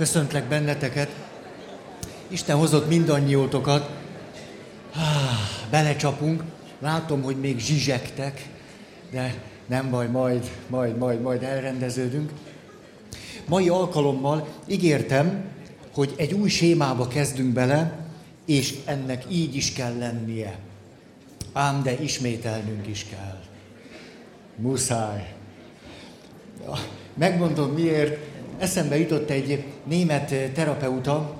Köszöntlek benneteket. Isten hozott mindannyiótokat. Belecsapunk. Látom, hogy még zsizsegtek, de nem baj, majd, majd, majd, majd elrendeződünk. Mai alkalommal ígértem, hogy egy új sémába kezdünk bele, és ennek így is kell lennie. Ám de ismételnünk is kell. Muszáj. Megmondom miért. Eszembe jutott egy német terapeuta,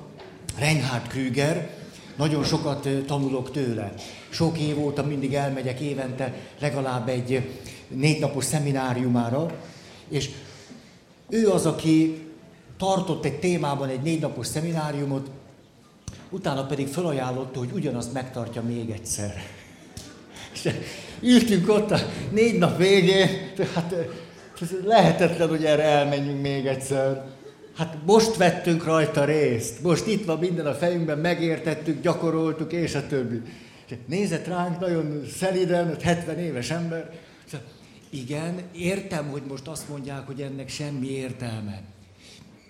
Reinhard Krüger, nagyon sokat tanulok tőle. Sok év óta mindig elmegyek évente legalább egy négy napos szemináriumára, és ő az, aki tartott egy témában egy négy napos szemináriumot, utána pedig felajánlotta, hogy ugyanazt megtartja még egyszer. És ültünk ott a négy nap végén, hát lehetetlen, hogy erre elmenjünk még egyszer. Hát most vettünk rajta részt, most itt van minden a fejünkben, megértettük, gyakoroltuk, és a többi. Nézett ránk nagyon szeliden, 70 éves ember. Igen, értem, hogy most azt mondják, hogy ennek semmi értelme.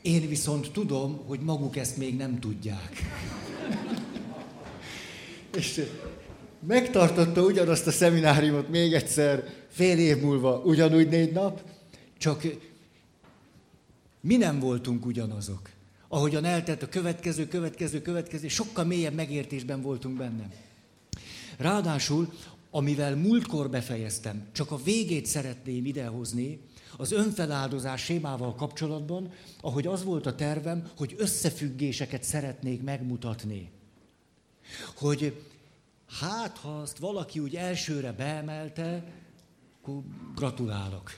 Én viszont tudom, hogy maguk ezt még nem tudják. és megtartotta ugyanazt a szemináriumot még egyszer, fél év múlva, ugyanúgy négy nap, csak mi nem voltunk ugyanazok. Ahogyan eltelt a következő, következő, következő, sokkal mélyebb megértésben voltunk benne. Ráadásul, amivel múltkor befejeztem, csak a végét szeretném idehozni, az önfeláldozás sémával kapcsolatban, ahogy az volt a tervem, hogy összefüggéseket szeretnék megmutatni. Hogy hát, ha azt valaki úgy elsőre beemelte, akkor gratulálok.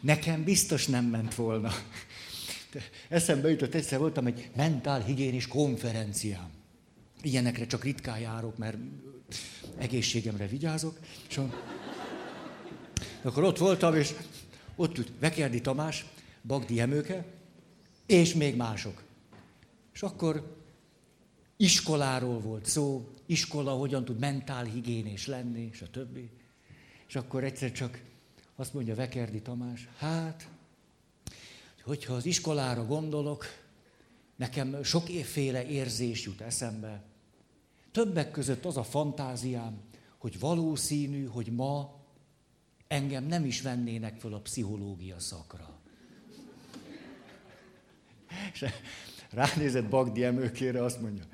Nekem biztos nem ment volna. Eszembe jutott, egyszer voltam egy mentálhigiénis konferencián. Ilyenekre csak ritkán járok, mert egészségemre vigyázok. És akkor ott voltam, és ott ült Vekerdi Tamás, Bagdi Emőke, és még mások. És akkor iskoláról volt szó, iskola hogyan tud mentálhigiénés lenni, és a többi. És akkor egyszer csak azt mondja Vekerdi Tamás, hát, hogyha az iskolára gondolok, nekem sok évféle érzés jut eszembe. Többek között az a fantáziám, hogy valószínű, hogy ma engem nem is vennének föl a pszichológia szakra. És ránézett Bagdi emőkére, azt mondja,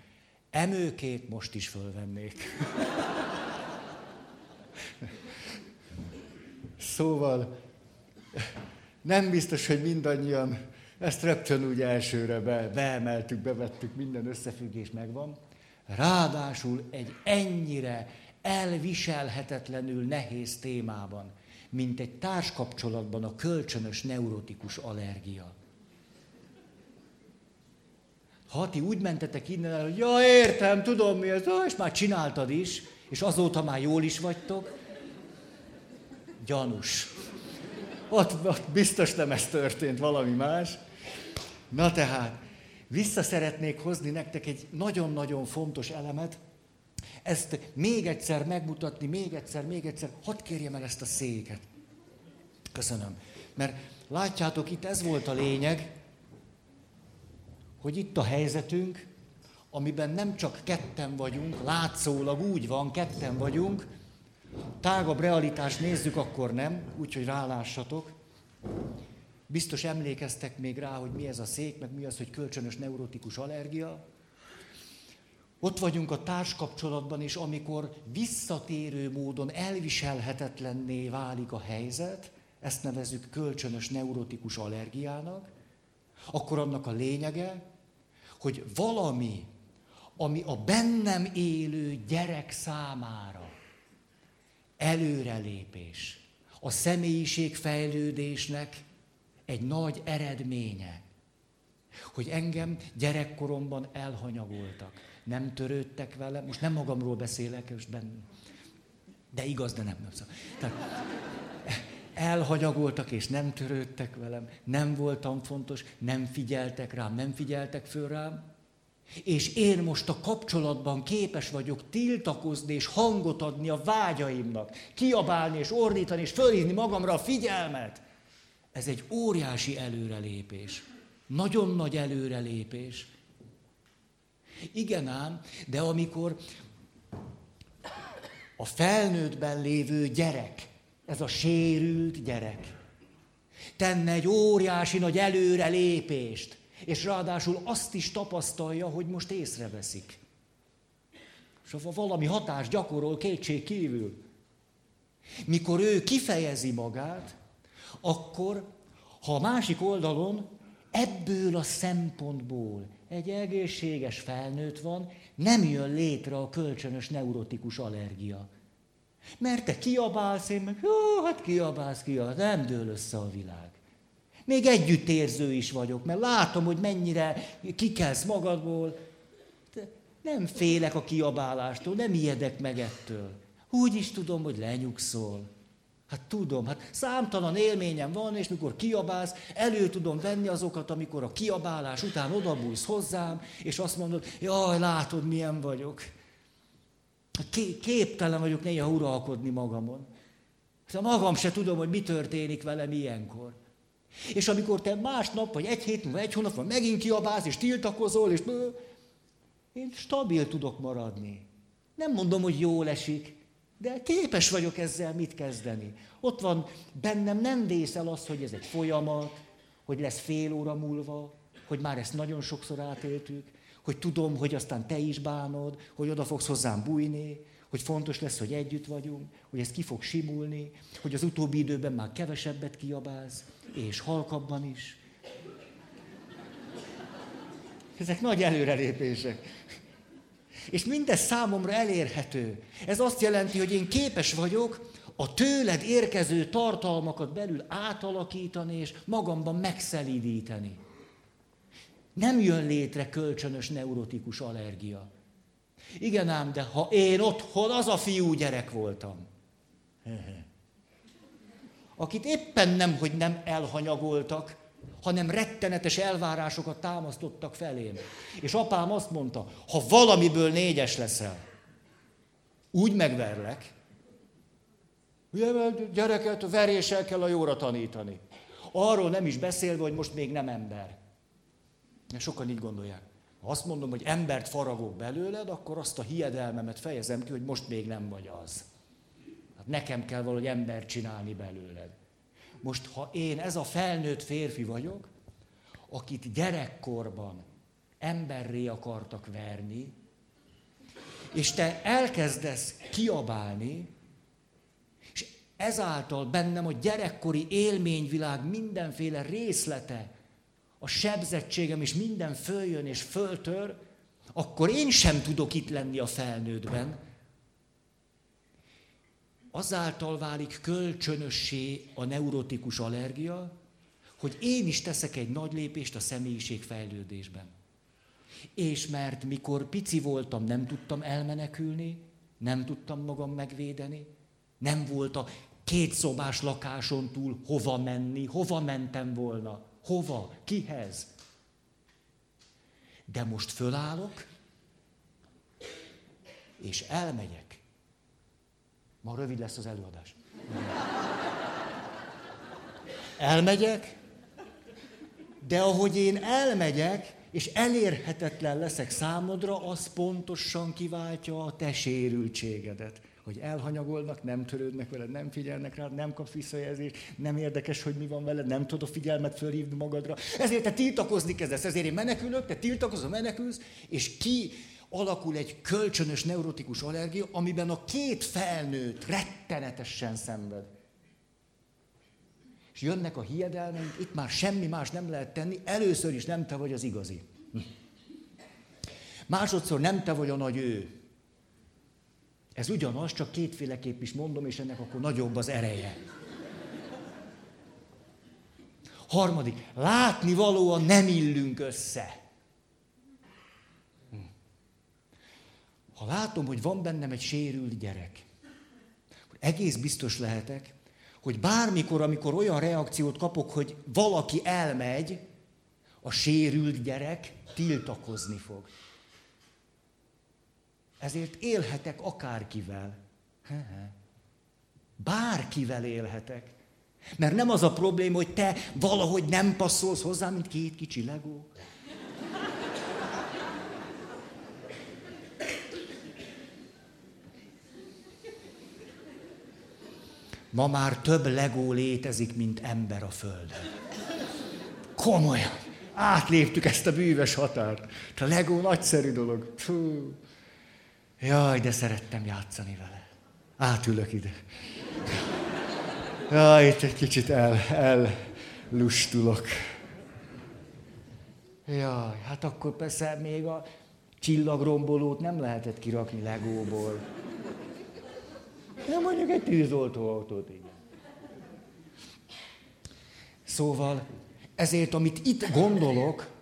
emőkét most is fölvennék. Szóval nem biztos, hogy mindannyian ezt rögtön úgy elsőre be, beemeltük, bevettük, minden összefüggés megvan. Ráadásul egy ennyire elviselhetetlenül nehéz témában, mint egy társkapcsolatban a kölcsönös neurotikus allergia. Ha ti úgy mentetek innen, hogy ja, értem, tudom mi ez, és már csináltad is, és azóta már jól is vagytok, gyanús. Ott, ott biztos nem ez történt, valami más. Na tehát, vissza szeretnék hozni nektek egy nagyon-nagyon fontos elemet, ezt még egyszer megmutatni, még egyszer, még egyszer, hadd kérjem el ezt a széket. Köszönöm. Mert látjátok, itt ez volt a lényeg, hogy itt a helyzetünk, amiben nem csak ketten vagyunk, látszólag úgy van, ketten vagyunk, tágabb realitást nézzük, akkor nem, úgyhogy rálássatok. Biztos emlékeztek még rá, hogy mi ez a szék, meg mi az, hogy kölcsönös neurotikus allergia. Ott vagyunk a társkapcsolatban, és amikor visszatérő módon elviselhetetlenné válik a helyzet, ezt nevezük kölcsönös neurotikus allergiának, akkor annak a lényege, hogy valami, ami a bennem élő gyerek számára előrelépés, a személyiségfejlődésnek egy nagy eredménye, hogy engem gyerekkoromban elhanyagoltak, nem törődtek vele, most nem magamról beszélek, most benne, de igaz, de nem. nem szóval. Tehát, elhanyagoltak és nem törődtek velem, nem voltam fontos, nem figyeltek rám, nem figyeltek föl rám, és én most a kapcsolatban képes vagyok tiltakozni és hangot adni a vágyaimnak, kiabálni és ordítani és fölhívni magamra a figyelmet. Ez egy óriási előrelépés. Nagyon nagy előrelépés. Igen ám, de amikor a felnőttben lévő gyerek, ez a sérült gyerek, tenne egy óriási nagy előrelépést, és ráadásul azt is tapasztalja, hogy most észreveszik. És valami hatást gyakorol kétség kívül, mikor ő kifejezi magát, akkor, ha a másik oldalon ebből a szempontból egy egészséges felnőtt van, nem jön létre a kölcsönös neurotikus allergia. Mert te kiabálsz, én meg, jó, hát kiabálsz, kiabálsz, nem dől össze a világ. Még együttérző is vagyok, mert látom, hogy mennyire kikelsz magadból. De nem félek a kiabálástól, nem ijedek meg ettől. Úgy is tudom, hogy lenyugszol. Hát tudom, hát számtalan élményem van, és mikor kiabálsz, elő tudom venni azokat, amikor a kiabálás után odabújsz hozzám, és azt mondod, jaj, látod, milyen vagyok. Képtelen vagyok néha uralkodni magamon. Szóval magam se tudom, hogy mi történik velem ilyenkor. És amikor te másnap, vagy egy hét múlva, egy hónap van, megint kiabálsz, és tiltakozol, és én stabil tudok maradni. Nem mondom, hogy jól esik, de képes vagyok ezzel mit kezdeni. Ott van bennem, nem vészel az, hogy ez egy folyamat, hogy lesz fél óra múlva, hogy már ezt nagyon sokszor átéltük, hogy tudom, hogy aztán te is bánod, hogy oda fogsz hozzám bújni, hogy fontos lesz, hogy együtt vagyunk, hogy ez ki fog simulni, hogy az utóbbi időben már kevesebbet kiabálsz, és halkabban is. Ezek nagy előrelépések. És mindez számomra elérhető. Ez azt jelenti, hogy én képes vagyok a tőled érkező tartalmakat belül átalakítani és magamban megszelídíteni. Nem jön létre kölcsönös neurotikus allergia. Igen ám, de ha én otthon az a fiú gyerek voltam, akit éppen nem, hogy nem elhanyagoltak, hanem rettenetes elvárásokat támasztottak felém. És apám azt mondta, ha valamiből négyes leszel, úgy megverlek, ugye, mert gyereket veréssel kell a jóra tanítani. Arról nem is beszélve, hogy most még nem ember. Sokan így gondolják. Ha azt mondom, hogy embert faragok belőled, akkor azt a hiedelmemet fejezem ki, hogy most még nem vagy az. Hát nekem kell valahogy embert csinálni belőled. Most, ha én ez a felnőtt férfi vagyok, akit gyerekkorban emberré akartak verni, és te elkezdesz kiabálni, és ezáltal bennem a gyerekkori élményvilág mindenféle részlete, a sebzettségem is minden följön és föltör, akkor én sem tudok itt lenni a felnőttben, azáltal válik kölcsönössé a neurotikus allergia, hogy én is teszek egy nagy lépést a személyiség fejlődésben. És mert mikor pici voltam, nem tudtam elmenekülni, nem tudtam magam megvédeni, nem volt a két szobás lakáson túl hova menni, hova mentem volna, hova, kihez. De most fölállok, és elmegyek Ma rövid lesz az előadás. Elmegyek, de ahogy én elmegyek, és elérhetetlen leszek számodra, az pontosan kiváltja a te sérültségedet. Hogy elhanyagolnak, nem törődnek veled, nem figyelnek rád, nem kapsz visszajelzést, nem érdekes, hogy mi van veled, nem tudod a figyelmet fölhívni magadra. Ezért te tiltakozni kezdesz, ezért én menekülök, te tiltakozol, menekülsz, és ki alakul egy kölcsönös neurotikus allergia, amiben a két felnőtt rettenetesen szenved. És jönnek a hiedelmeink, itt már semmi más nem lehet tenni, először is nem te vagy az igazi. Másodszor nem te vagy a nagy ő. Ez ugyanaz, csak kétféleképp is mondom, és ennek akkor nagyobb az ereje. Harmadik, látni valóan nem illünk össze. ha látom, hogy van bennem egy sérült gyerek, akkor egész biztos lehetek, hogy bármikor, amikor olyan reakciót kapok, hogy valaki elmegy, a sérült gyerek tiltakozni fog. Ezért élhetek akárkivel. Bárkivel élhetek. Mert nem az a probléma, hogy te valahogy nem passzolsz hozzá, mint két kicsi legó. Ma már több legó létezik, mint ember a Földön. Komolyan. Átléptük ezt a bűves határt. A legó nagyszerű dolog. Fú. Jaj, de szerettem játszani vele. Átülök ide. Jaj, itt egy kicsit el, el lustulok. Jaj, hát akkor persze még a csillagrombolót nem lehetett kirakni legóból. Nem mondjuk egy tűzoltóautót, igen. Szóval ezért, amit itt gondolok,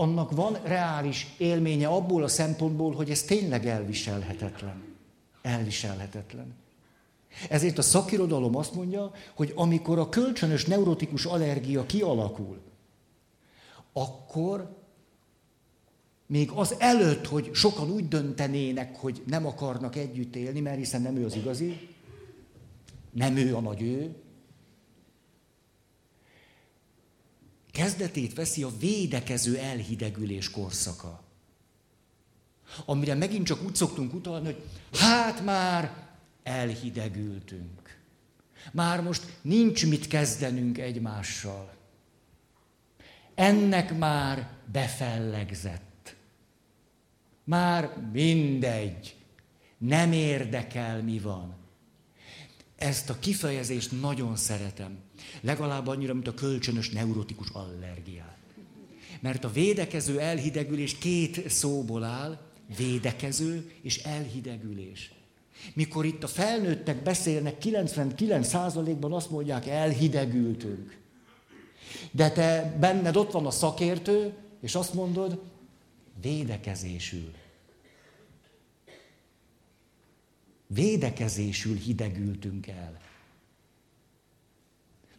annak van reális élménye abból a szempontból, hogy ez tényleg elviselhetetlen. Elviselhetetlen. Ezért a szakirodalom azt mondja, hogy amikor a kölcsönös neurotikus allergia kialakul, akkor még az előtt, hogy sokan úgy döntenének, hogy nem akarnak együtt élni, mert hiszen nem ő az igazi, nem ő a nagy ő, kezdetét veszi a védekező elhidegülés korszaka. Amire megint csak úgy szoktunk utalni, hogy hát már elhidegültünk. Már most nincs mit kezdenünk egymással. Ennek már befellegzett. Már mindegy. Nem érdekel, mi van. Ezt a kifejezést nagyon szeretem. Legalább annyira, mint a kölcsönös neurotikus allergiát. Mert a védekező elhidegülés két szóból áll, védekező és elhidegülés. Mikor itt a felnőttek beszélnek, 99%-ban azt mondják, elhidegültünk. De te benned ott van a szakértő, és azt mondod, védekezésül. Védekezésül hidegültünk el.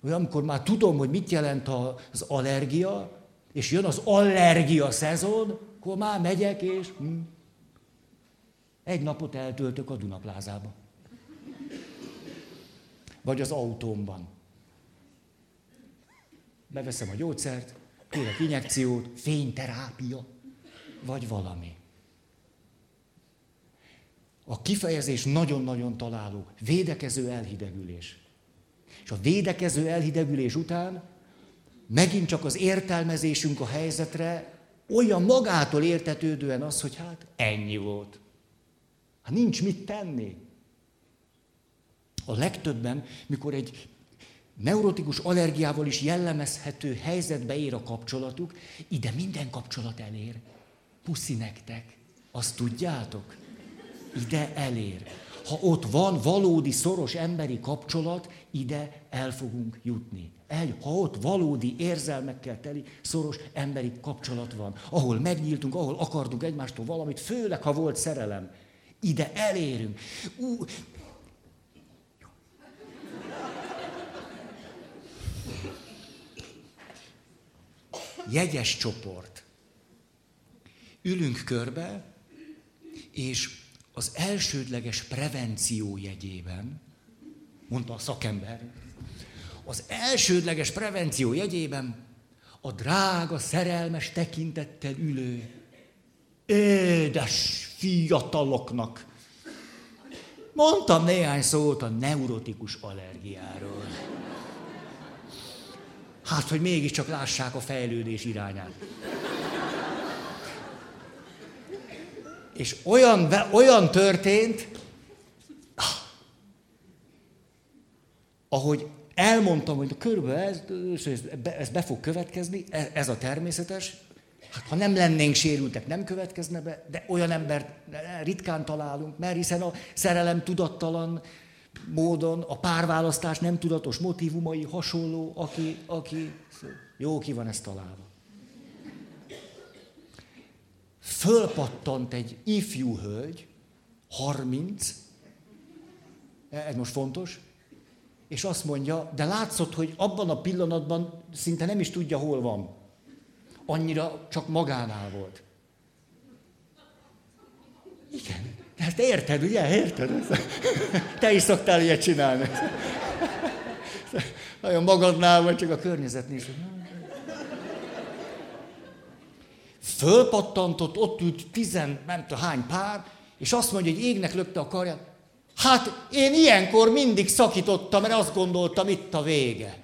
Olyan, amikor már tudom, hogy mit jelent az allergia, és jön az allergia szezon, akkor már megyek, és hm, egy napot eltöltök a Dunaplázába. Vagy az autómban. Beveszem a gyógyszert, kérek injekciót, fényterápia, vagy valami. A kifejezés nagyon-nagyon találó. Védekező elhidegülés. És a védekező elhidegülés után megint csak az értelmezésünk a helyzetre olyan magától értetődően az, hogy hát ennyi volt. Hát nincs mit tenni. A legtöbben, mikor egy neurotikus allergiával is jellemezhető helyzetbe ér a kapcsolatuk, ide minden kapcsolat elér. Puszi nektek. Azt tudjátok? Ide elér. Ha ott van valódi szoros emberi kapcsolat, ide el fogunk jutni. El, ha ott valódi érzelmekkel teli szoros emberi kapcsolat van, ahol megnyíltunk, ahol akartunk egymástól valamit, főleg ha volt szerelem, ide elérünk. Ú, jegyes csoport. Ülünk körbe, és az elsődleges prevenció jegyében, mondta a szakember, az elsődleges prevenció jegyében a drága, szerelmes tekintettel ülő, édes fiataloknak. Mondtam néhány szót a neurotikus allergiáról. Hát, hogy mégiscsak lássák a fejlődés irányát. És olyan, olyan történt, ahogy elmondtam, hogy körülbelül ez, ez be fog következni, ez a természetes, Hát, ha nem lennénk sérültek, nem következne be, de olyan embert ritkán találunk, mert hiszen a szerelem tudattalan módon, a párválasztás nem tudatos motivumai hasonló, aki, aki jó ki van ezt találva. Fölpattant egy ifjú hölgy, 30, ez most fontos, és azt mondja, de látszott, hogy abban a pillanatban szinte nem is tudja, hol van annyira csak magánál volt. Igen. Ezt érted, ugye? Érted? Te is szoktál ilyet csinálni. Nagyon magadnál vagy, csak a környezet néz. Fölpattantott, ott ült tizen, nem tudom hány pár, és azt mondja, hogy égnek lökte a karját. Hát én ilyenkor mindig szakítottam, mert azt gondoltam, itt a vége.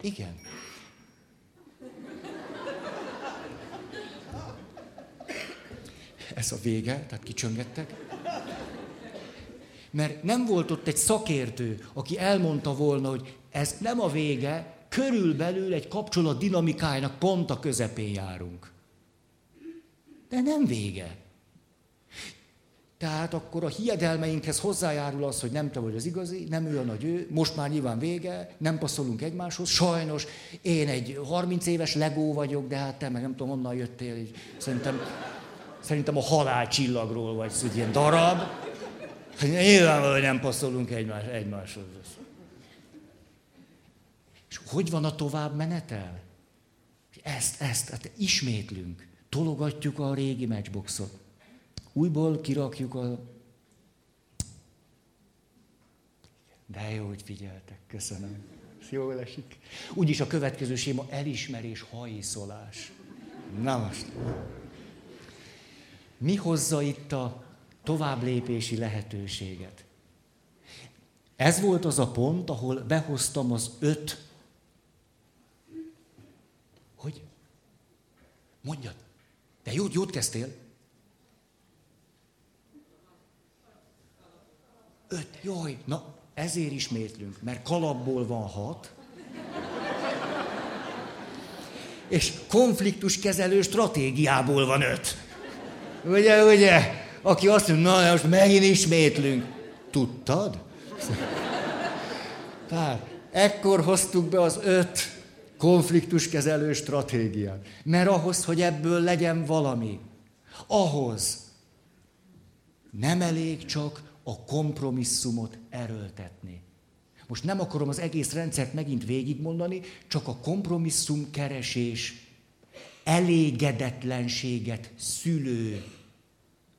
Igen. Ez a vége, tehát kicsöngettek. Mert nem volt ott egy szakértő, aki elmondta volna, hogy ez nem a vége, körülbelül egy kapcsolat dinamikájának pont a közepén járunk. De nem vége. Tehát akkor a hiedelmeinkhez hozzájárul az, hogy nem te vagy az igazi, nem ő a nagy ő, most már nyilván vége, nem passzolunk egymáshoz. Sajnos én egy 30 éves legó vagyok, de hát te meg nem tudom, honnan jöttél. Így. Szerintem, szerintem a halál csillagról vagy, hogy ilyen darab. Nyilvánvalóan nem passzolunk egymás, egymáshoz. És hogy van a tovább menetel? Ezt, ezt, hát ismétlünk. Tologatjuk a régi matchboxot. Újból kirakjuk a... De jó, hogy figyeltek, köszönöm. Ez jól esik. Úgyis a következő séma elismerés, hajszolás. Na most. Mi hozza itt a tovább lépési lehetőséget? Ez volt az a pont, ahol behoztam az öt. Hogy? Mondjad. De jót, jót kezdtél. Öt, jaj, na ezért ismétlünk, mert kalapból van hat, és konfliktuskezelő stratégiából van öt. Ugye, ugye? Aki azt mondja, na most megint ismétlünk. Tudtad? Tehát, ekkor hoztuk be az öt konfliktuskezelő stratégiát. Mert ahhoz, hogy ebből legyen valami, ahhoz nem elég csak a kompromisszumot erőltetni. Most nem akarom az egész rendszert megint végigmondani, csak a kompromisszum keresés elégedetlenséget szülő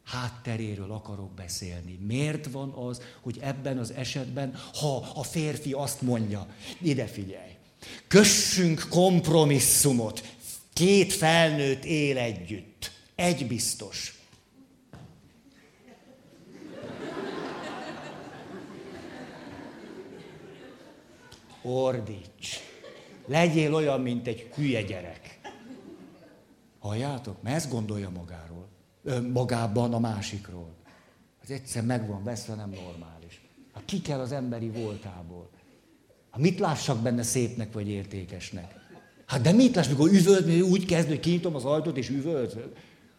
hátteréről akarok beszélni. Miért van az, hogy ebben az esetben, ha a férfi azt mondja, ide figyelj, kössünk kompromisszumot, két felnőtt él együtt, egy biztos, ordíts. Legyél olyan, mint egy hülye gyerek. Halljátok? Mert ezt gondolja magáról. Magában a másikról. Az egyszer meg van veszve, nem normális. Hát ki kell az emberi voltából? Hát mit lássak benne szépnek vagy értékesnek? Hát de mit láss, mikor üvölt, úgy kezd, hogy kinyitom az ajtót és üvölt?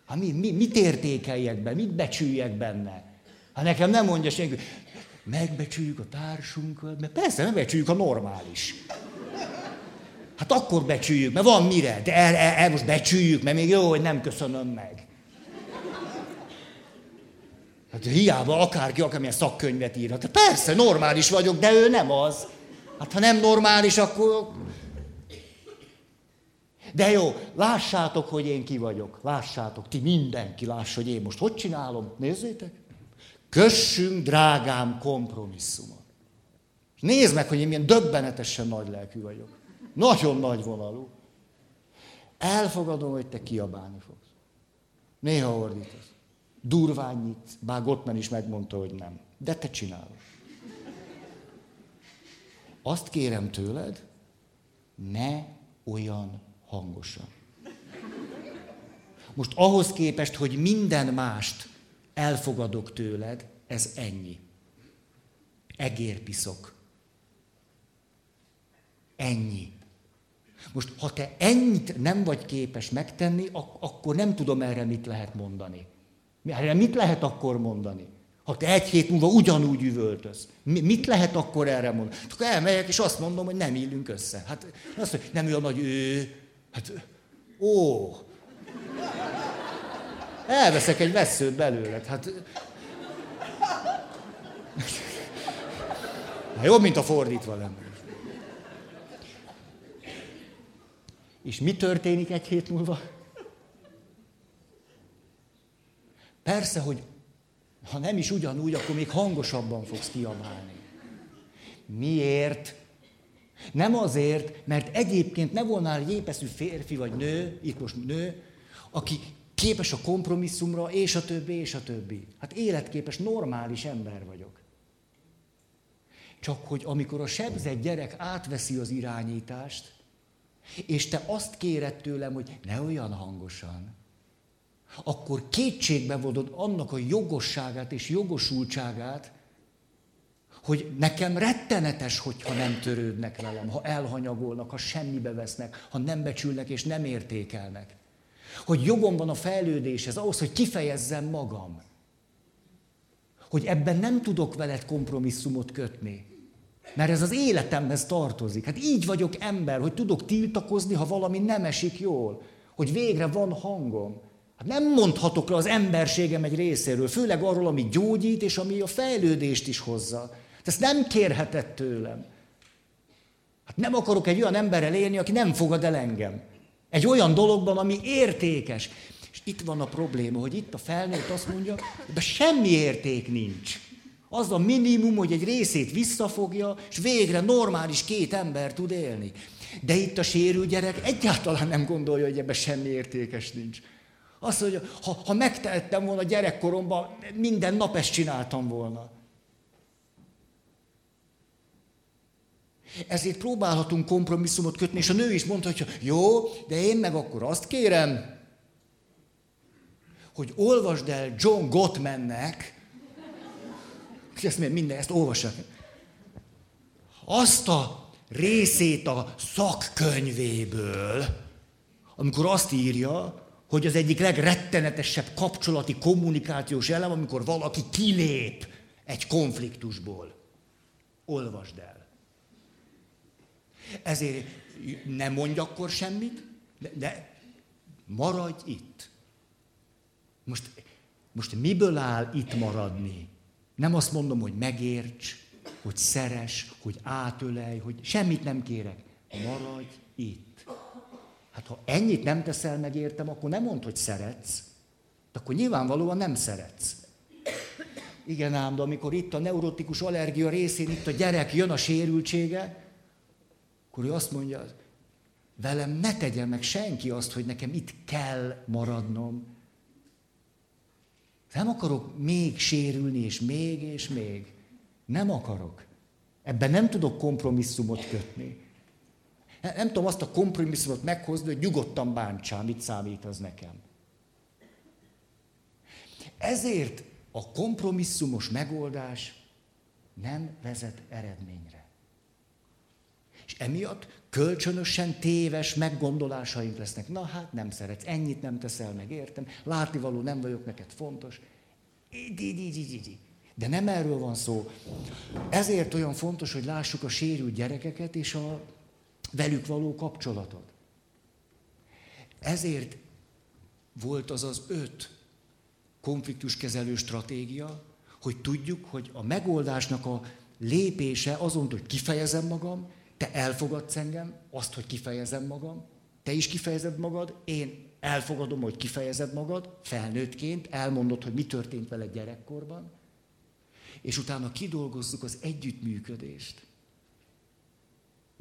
Hát mi, mi, mit értékeljek be, mit becsüljek benne? Hát nekem nem mondja senki, megbecsüljük a társunkat, mert persze megbecsüljük a normális. Hát akkor becsüljük, mert van mire, de el, el, el most becsüljük, mert még jó, hogy nem köszönöm meg. Hát hiába akárki, akármilyen szakkönyvet ír. Hát persze, normális vagyok, de ő nem az. Hát ha nem normális, akkor... De jó, lássátok, hogy én ki vagyok. Lássátok, ti mindenki lássa, hogy én most hogy csinálom. Nézzétek. Kössünk, drágám, kompromisszumot. Nézd meg, hogy én milyen döbbenetesen nagy lelkű vagyok. Nagyon nagy vonalú. Elfogadom, hogy te kiabálni fogsz. Néha ordítasz. Durványit, bár Gottman is megmondta, hogy nem. De te csinálod. Azt kérem tőled, ne olyan hangosan. Most ahhoz képest, hogy minden mást elfogadok tőled, ez ennyi. Egérpiszok. Ennyi. Most, ha te ennyit nem vagy képes megtenni, ak- akkor nem tudom erre mit lehet mondani. Erre mit lehet akkor mondani? Ha te egy hét múlva ugyanúgy üvöltöz, mit lehet akkor erre mondani? Akkor elmegyek, és azt mondom, hogy nem illünk össze. Hát azt mondja, nem olyan nagy ő. Hát, ó, Elveszek egy veszőt belőled. Hát... Hát jobb, mint a fordítva lenne. És mi történik egy hét múlva? Persze, hogy ha nem is ugyanúgy, akkor még hangosabban fogsz kiabálni. Miért? Nem azért, mert egyébként ne volnál jépeszű férfi vagy nő, itt most nő, aki képes a kompromisszumra, és a többi, és a többi. Hát életképes, normális ember vagyok. Csak hogy amikor a sebzett gyerek átveszi az irányítást, és te azt kéred tőlem, hogy ne olyan hangosan, akkor kétségbe vodod annak a jogosságát és jogosultságát, hogy nekem rettenetes, hogyha nem törődnek velem, ha elhanyagolnak, ha semmibe vesznek, ha nem becsülnek és nem értékelnek. Hogy jogom van a fejlődéshez, ahhoz, hogy kifejezzem magam. Hogy ebben nem tudok veled kompromisszumot kötni. Mert ez az életemhez tartozik. Hát így vagyok ember, hogy tudok tiltakozni, ha valami nem esik jól. Hogy végre van hangom. Hát nem mondhatok le az emberségem egy részéről, főleg arról, ami gyógyít, és ami a fejlődést is hozza. Ezt nem kérhetett tőlem. Hát nem akarok egy olyan emberrel élni, aki nem fogad el engem. Egy olyan dologban, ami értékes. És itt van a probléma, hogy itt a felnőtt azt mondja, de semmi érték nincs. Az a minimum, hogy egy részét visszafogja, és végre normális két ember tud élni. De itt a sérült gyerek egyáltalán nem gondolja, hogy ebben semmi értékes nincs. Azt mondja, ha, ha megtehettem volna gyerekkoromban, minden nap ezt csináltam volna. Ezért próbálhatunk kompromisszumot kötni, és a nő is mondta, hogy jó, de én meg akkor azt kérem, hogy olvasd el John Gottmannek, ezt minden, ezt olvassák. Azt a részét a szakkönyvéből, amikor azt írja, hogy az egyik legrettenetesebb kapcsolati kommunikációs elem, amikor valaki kilép egy konfliktusból. Olvasd el. Ezért nem mondj akkor semmit, de, de maradj itt. Most, most miből áll itt maradni? Nem azt mondom, hogy megérts, hogy szeres, hogy átölej, hogy semmit nem kérek. Maradj itt. Hát ha ennyit nem teszel meg értem, akkor nem mondd, hogy szeretsz. De akkor nyilvánvalóan nem szeretsz. Igen ám, de amikor itt a neurotikus allergia részén, itt a gyerek jön a sérültsége, akkor ő azt mondja, velem ne tegye meg senki azt, hogy nekem itt kell maradnom. Nem akarok még sérülni, és még, és még. Nem akarok. Ebben nem tudok kompromisszumot kötni. Nem tudom azt a kompromisszumot meghozni, hogy nyugodtan bántsál, mit számít az nekem. Ezért a kompromisszumos megoldás nem vezet eredményre. És emiatt kölcsönösen téves meggondolásaink lesznek. Na hát nem szeretsz, ennyit nem teszel meg, értem, látnivaló nem vagyok neked fontos. Így, így, így, így, így. De nem erről van szó. Ezért olyan fontos, hogy lássuk a sérült gyerekeket és a velük való kapcsolatot. Ezért volt az az öt konfliktuskezelő stratégia, hogy tudjuk, hogy a megoldásnak a lépése azon, hogy kifejezem magam, te elfogadsz engem, azt, hogy kifejezem magam, te is kifejezed magad, én elfogadom, hogy kifejezed magad, felnőttként, elmondod, hogy mi történt vele gyerekkorban, és utána kidolgozzuk az együttműködést.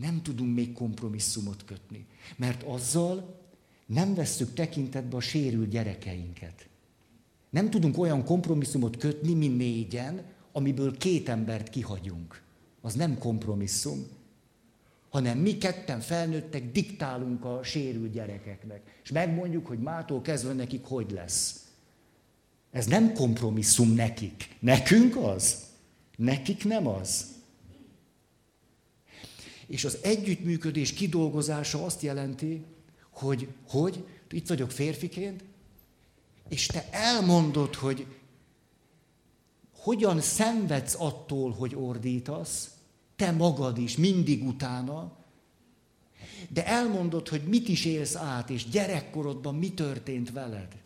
Nem tudunk még kompromisszumot kötni, mert azzal nem vesszük tekintetbe a sérült gyerekeinket. Nem tudunk olyan kompromisszumot kötni, mi négyen, amiből két embert kihagyunk. Az nem kompromisszum, hanem mi ketten felnőttek diktálunk a sérült gyerekeknek. És megmondjuk, hogy mától kezdve nekik hogy lesz. Ez nem kompromisszum nekik. Nekünk az. Nekik nem az. És az együttműködés kidolgozása azt jelenti, hogy, hogy itt vagyok férfiként, és te elmondod, hogy hogyan szenvedsz attól, hogy ordítasz, te magad is, mindig utána, de elmondod, hogy mit is élsz át, és gyerekkorodban mi történt veled.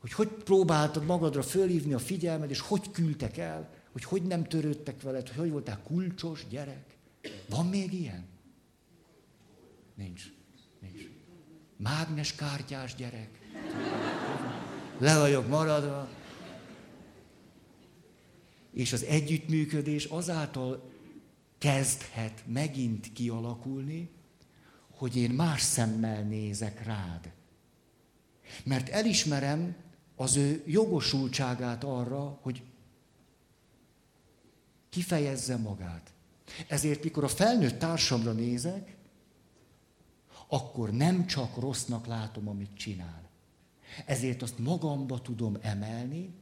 Hogy hogy próbáltad magadra fölhívni a figyelmed, és hogy küldtek el, hogy hogy nem törődtek veled, hogy hogy voltál kulcsos gyerek. Van még ilyen? Nincs. Nincs. Mágnes kártyás gyerek. Le vagyok maradva. És az együttműködés azáltal kezdhet megint kialakulni, hogy én más szemmel nézek rád. Mert elismerem az ő jogosultságát arra, hogy kifejezze magát. Ezért, mikor a felnőtt társamra nézek, akkor nem csak rossznak látom, amit csinál. Ezért azt magamba tudom emelni,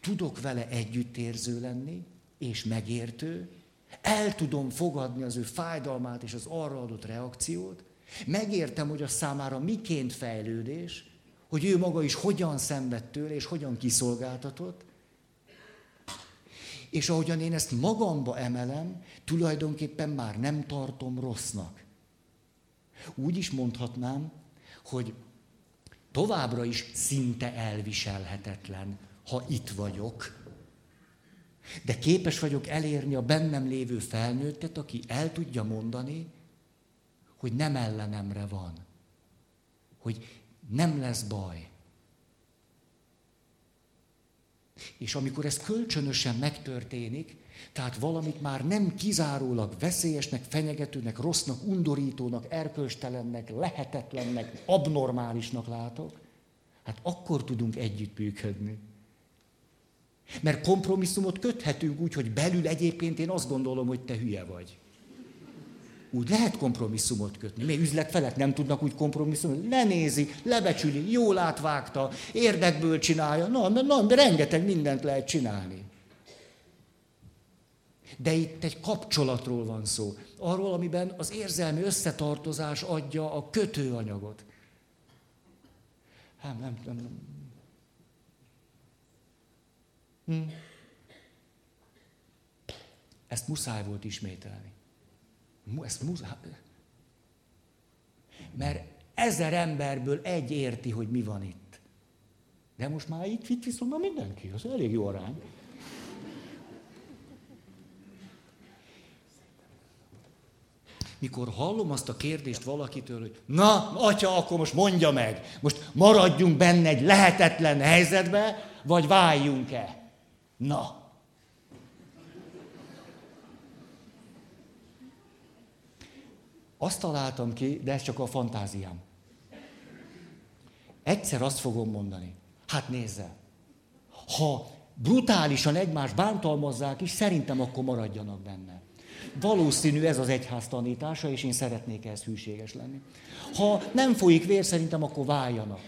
tudok vele együttérző lenni, és megértő, el tudom fogadni az ő fájdalmát és az arra adott reakciót, megértem, hogy a számára miként fejlődés, hogy ő maga is hogyan szenved tőle, és hogyan kiszolgáltatott, és ahogyan én ezt magamba emelem, tulajdonképpen már nem tartom rossznak. Úgy is mondhatnám, hogy továbbra is szinte elviselhetetlen, ha itt vagyok. De képes vagyok elérni a bennem lévő felnőttet, aki el tudja mondani, hogy nem ellenemre van. Hogy nem lesz baj. És amikor ez kölcsönösen megtörténik, tehát valamit már nem kizárólag veszélyesnek, fenyegetőnek, rossznak, undorítónak, erkölcstelennek, lehetetlennek, abnormálisnak látok, hát akkor tudunk együttműködni. Mert kompromisszumot köthetünk úgy, hogy belül egyébként én azt gondolom, hogy te hülye vagy. Úgy lehet kompromisszumot kötni. Mi üzlet felett nem tudnak úgy kompromisszumot. Lenézi, lebecsüli, jól átvágta, érdekből csinálja. Na, na, na, rengeteg mindent lehet csinálni. De itt egy kapcsolatról van szó. Arról, amiben az érzelmi összetartozás adja a kötőanyagot. Hát nem, nem, nem. Hm. Ezt muszáj volt ismételni. Ezt muszáj. Mert ezer emberből egy érti, hogy mi van itt. De most már itt, itt viszont már mindenki, az elég jó arány. Mikor hallom azt a kérdést valakitől, hogy na, atya, akkor most mondja meg, most maradjunk benne egy lehetetlen helyzetbe, vagy váljunk-e? Na, Azt találtam ki, de ez csak a fantáziám. Egyszer azt fogom mondani. Hát nézze, ha brutálisan egymást bántalmazzák is, szerintem akkor maradjanak benne. Valószínű ez az egyház tanítása, és én szeretnék ehhez hűséges lenni. Ha nem folyik vér, szerintem akkor váljanak.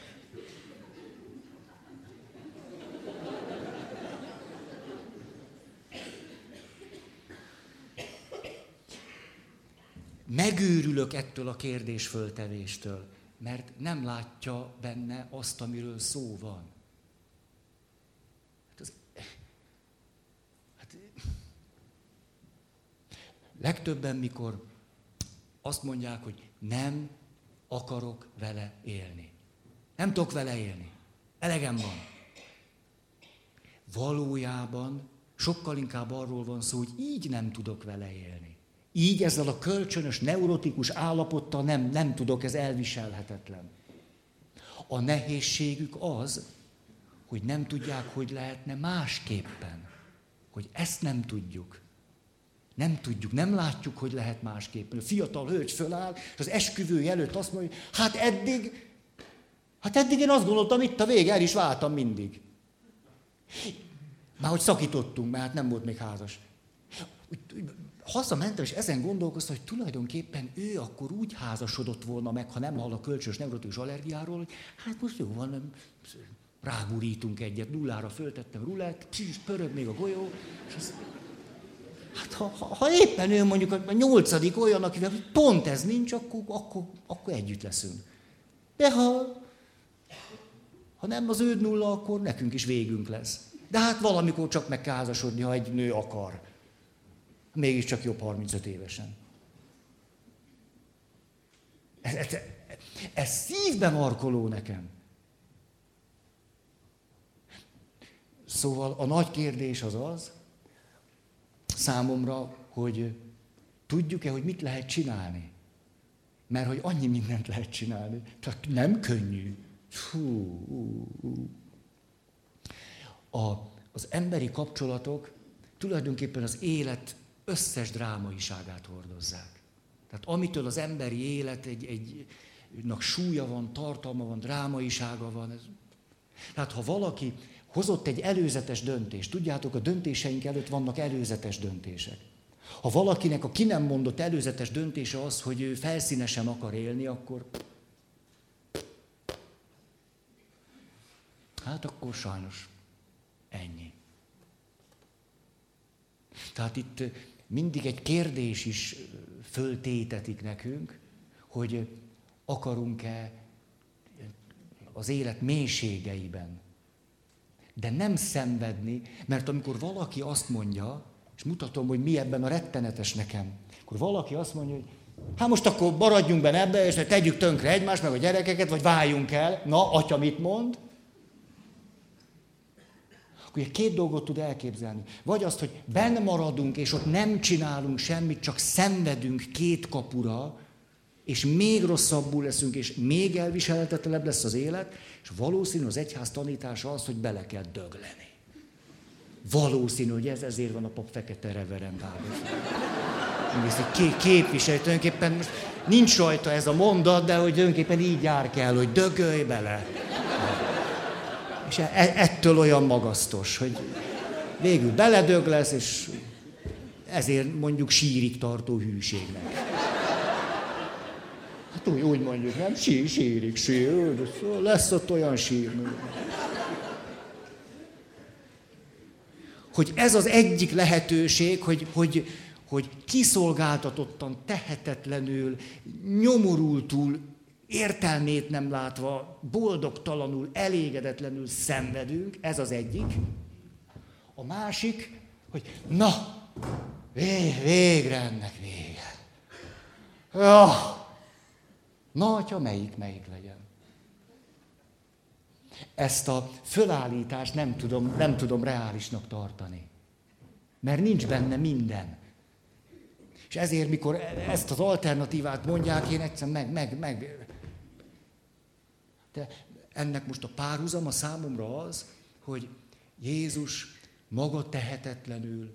Megőrülök ettől a kérdésföltevéstől, mert nem látja benne azt, amiről szó van. Hát, az, hát legtöbben, mikor azt mondják, hogy nem akarok vele élni. Nem tudok vele élni. Elegem van. Valójában sokkal inkább arról van szó, hogy így nem tudok vele élni. Így ezzel a kölcsönös, neurotikus állapottal nem, nem tudok, ez elviselhetetlen. A nehézségük az, hogy nem tudják, hogy lehetne másképpen. Hogy ezt nem tudjuk. Nem tudjuk, nem látjuk, hogy lehet másképpen. A fiatal hölgy föláll, és az esküvő előtt azt mondja, hát eddig, hát eddig én azt gondoltam, itt a vége, el is váltam mindig. Már hogy szakítottunk, mert hát nem volt még házas hazamentem, és ezen gondolkoztam, hogy tulajdonképpen ő akkor úgy házasodott volna meg, ha nem hall a kölcsönös neurotikus allergiáról, hogy hát most jó van, nem, rágurítunk egyet, nullára föltettem rulett, kis pörög még a golyó, és az, Hát ha, ha, ha éppen ő mondjuk a nyolcadik olyan, akivel pont ez nincs, akkor, akkor, akkor együtt leszünk. De ha, ha nem az ő nulla, akkor nekünk is végünk lesz. De hát valamikor csak meg kell házasodni, ha egy nő akar mégiscsak jobb 35 évesen. Ez, ez, ez szívben markoló nekem. Szóval a nagy kérdés az az, számomra, hogy tudjuk-e, hogy mit lehet csinálni. Mert hogy annyi mindent lehet csinálni. Tehát nem könnyű. Fú. A, az emberi kapcsolatok tulajdonképpen az élet összes drámaiságát hordozzák. Tehát amitől az emberi élet egy, egy súlya van, tartalma van, drámaisága van. Ez... Tehát ha valaki hozott egy előzetes döntést, tudjátok, a döntéseink előtt vannak előzetes döntések. Ha valakinek a ki nem mondott előzetes döntése az, hogy ő felszínesen akar élni, akkor hát akkor sajnos ennyi. Tehát itt mindig egy kérdés is föltétetik nekünk, hogy akarunk-e az élet mélységeiben. De nem szenvedni, mert amikor valaki azt mondja, és mutatom, hogy mi ebben a rettenetes nekem, akkor valaki azt mondja, hogy hát most akkor maradjunk benne ebbe, és tegyük tönkre egymást, meg a gyerekeket, vagy váljunk el. Na, atya mit mond? Akkor két dolgot tud elképzelni. Vagy azt, hogy benn maradunk, és ott nem csinálunk semmit, csak szenvedünk két kapura, és még rosszabbul leszünk, és még elviselhetetlenebb lesz az élet, és valószínű az egyház tanítása az, hogy bele kell dögleni. Valószínű, hogy ez ezért van a pap fekete reverendában. Ké, képviselő, tulajdonképpen most nincs rajta ez a mondat, de hogy tulajdonképpen így jár kell, hogy dögölj bele. És e, ettől olyan magasztos, hogy végül beledög lesz, és ezért mondjuk sírig tartó hűségnek. Hát úgy, úgy mondjuk, nem? Sír, sírig, sír, lesz ott olyan sír. Hogy ez az egyik lehetőség, hogy, hogy, hogy kiszolgáltatottan, tehetetlenül, nyomorultul értelmét nem látva, boldogtalanul, elégedetlenül szenvedünk, ez az egyik. A másik, hogy na, végre ennek vége. Ja. Na, ha melyik, melyik legyen. Ezt a fölállítást nem tudom, nem tudom reálisnak tartani. Mert nincs benne minden. És ezért, mikor ezt az alternatívát mondják, én egyszer meg, meg, meg de ennek most a párhuzama számomra az, hogy Jézus maga tehetetlenül,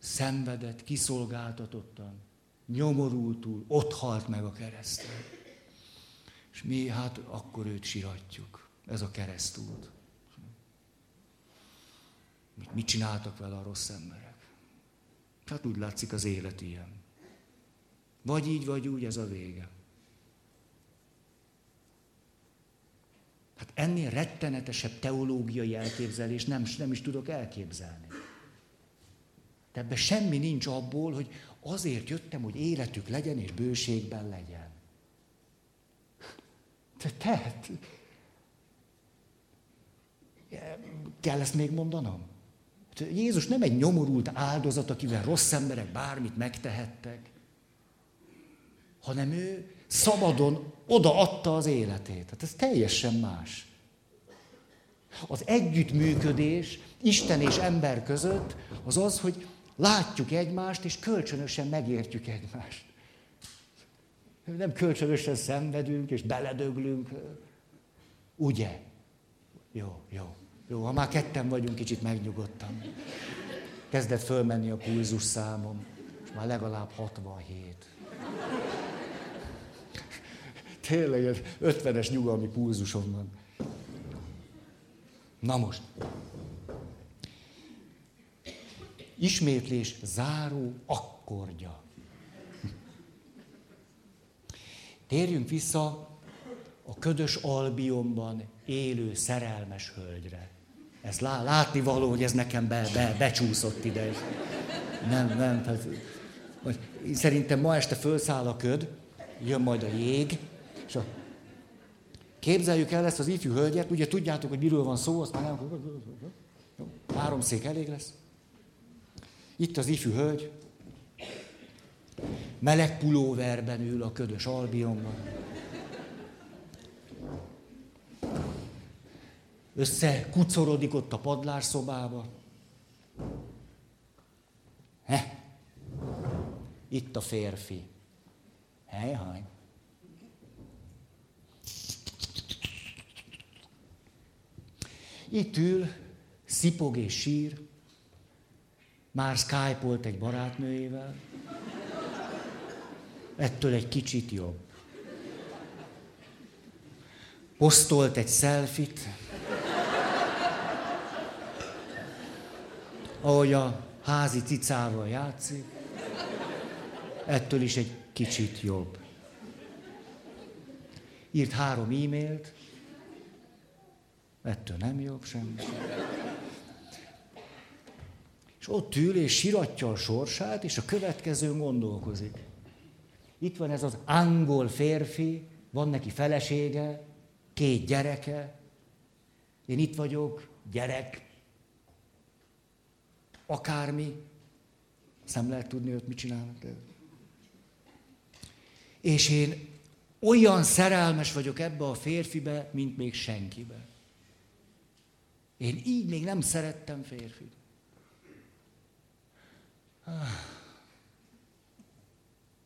szenvedett, kiszolgáltatottan, nyomorultul, ott halt meg a kereszten. És mi hát akkor őt siratjuk. Ez a keresztút. Mit, csináltak vele a rossz emberek? Hát úgy látszik az élet ilyen. Vagy így, vagy úgy, ez a vége. Hát ennél rettenetesebb teológiai elképzelés nem, nem is tudok elképzelni. De ebben semmi nincs abból, hogy azért jöttem, hogy életük legyen és bőségben legyen. Te, tehát, kell ezt még mondanom? Jézus nem egy nyomorult áldozat, akivel rossz emberek bármit megtehettek, hanem ő szabadon odaadta az életét. Hát ez teljesen más. Az együttműködés Isten és ember között az az, hogy látjuk egymást, és kölcsönösen megértjük egymást. Nem kölcsönösen szenvedünk, és beledöglünk. Ugye? Jó, jó. Jó, ha már ketten vagyunk, kicsit megnyugodtam. Kezdett fölmenni a pulzus számom, és már legalább 67. Tényleg, ez 50-es nyugalmi pulzusom van. Na most. Ismétlés záró akkordja. Térjünk vissza a ködös albionban élő szerelmes hölgyre. Ez lá, látni való, hogy ez nekem be, be, becsúszott ide. Nem, nem. Tehát, szerintem ma este fölszáll a köd, jön majd a jég, és a... Képzeljük el ezt az ifjú hölgyet, ugye tudjátok, hogy miről van szó, azt már nem... Három szék elég lesz. Itt az ifjú hölgy, meleg pulóverben ül a ködös albionban. Össze kucorodik ott a padlásszobába. He? Itt a férfi. Helyhaj. Itt ül, szipog és sír, Már Skype-olt egy barátnőjével. Ettől egy kicsit jobb. Posztolt egy szelfit. Ahogy a házi cicával játszik. Ettől is egy kicsit jobb. Írt három e-mailt. Ettől nem jobb semmi. És ott ül és siratja a sorsát, és a következőn gondolkozik. Itt van ez az angol férfi, van neki felesége, két gyereke. Én itt vagyok, gyerek, akármi. nem lehet tudni, hogy mit csinálnak. De... És én olyan szerelmes vagyok ebbe a férfibe, mint még senkibe. Én így még nem szerettem férfit.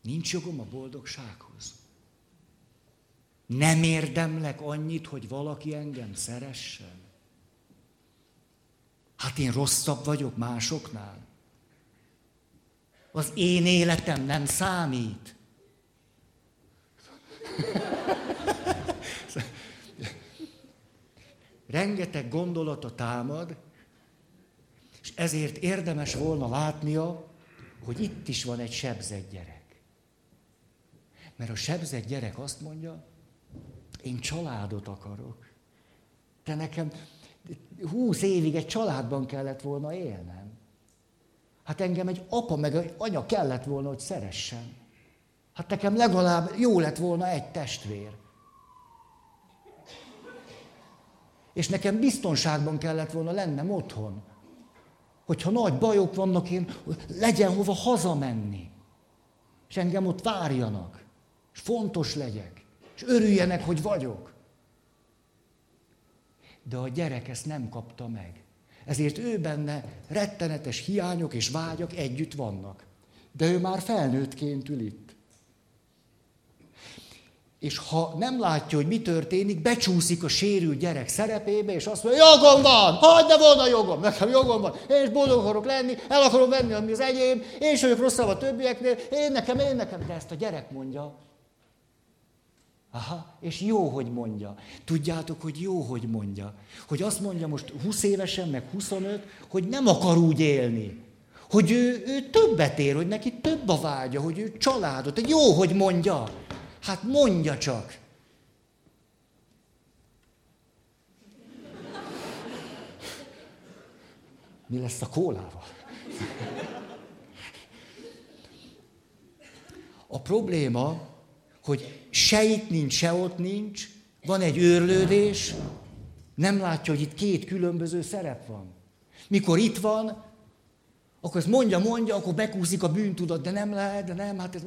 Nincs jogom a boldogsághoz. Nem érdemlek annyit, hogy valaki engem szeressen. Hát én rosszabb vagyok másoknál. Az én életem nem számít. Rengeteg gondolata támad, és ezért érdemes volna látnia, hogy itt is van egy sebzett gyerek. Mert a sebzett gyerek azt mondja, én családot akarok. Te nekem húsz évig egy családban kellett volna élnem. Hát engem egy apa meg egy anya kellett volna, hogy szeressen. Hát nekem legalább jó lett volna egy testvér. És nekem biztonságban kellett volna lennem otthon hogyha nagy bajok vannak, én legyen hova hazamenni. És engem ott várjanak. És fontos legyek. És örüljenek, hogy vagyok. De a gyerek ezt nem kapta meg. Ezért ő benne rettenetes hiányok és vágyak együtt vannak. De ő már felnőttként ül itt és ha nem látja, hogy mi történik, becsúszik a sérült gyerek szerepébe, és azt mondja, jogom van, hagyd volna jogom, nekem jogom van, én is boldog akarok lenni, el akarom venni, ami az enyém, én is vagyok rosszabb a többieknél, én nekem, én nekem, de ezt a gyerek mondja. Aha, és jó, hogy mondja. Tudjátok, hogy jó, hogy mondja. Hogy azt mondja most 20 évesen, meg 25, hogy nem akar úgy élni. Hogy ő, ő többet ér, hogy neki több a vágya, hogy ő családot. Jó, hogy mondja. Hát mondja csak. Mi lesz a kólával? A probléma, hogy se itt nincs, se ott nincs, van egy őrlődés, nem látja, hogy itt két különböző szerep van. Mikor itt van, akkor ezt mondja, mondja, akkor megúszik a bűntudat, de nem lehet, de nem, hát ez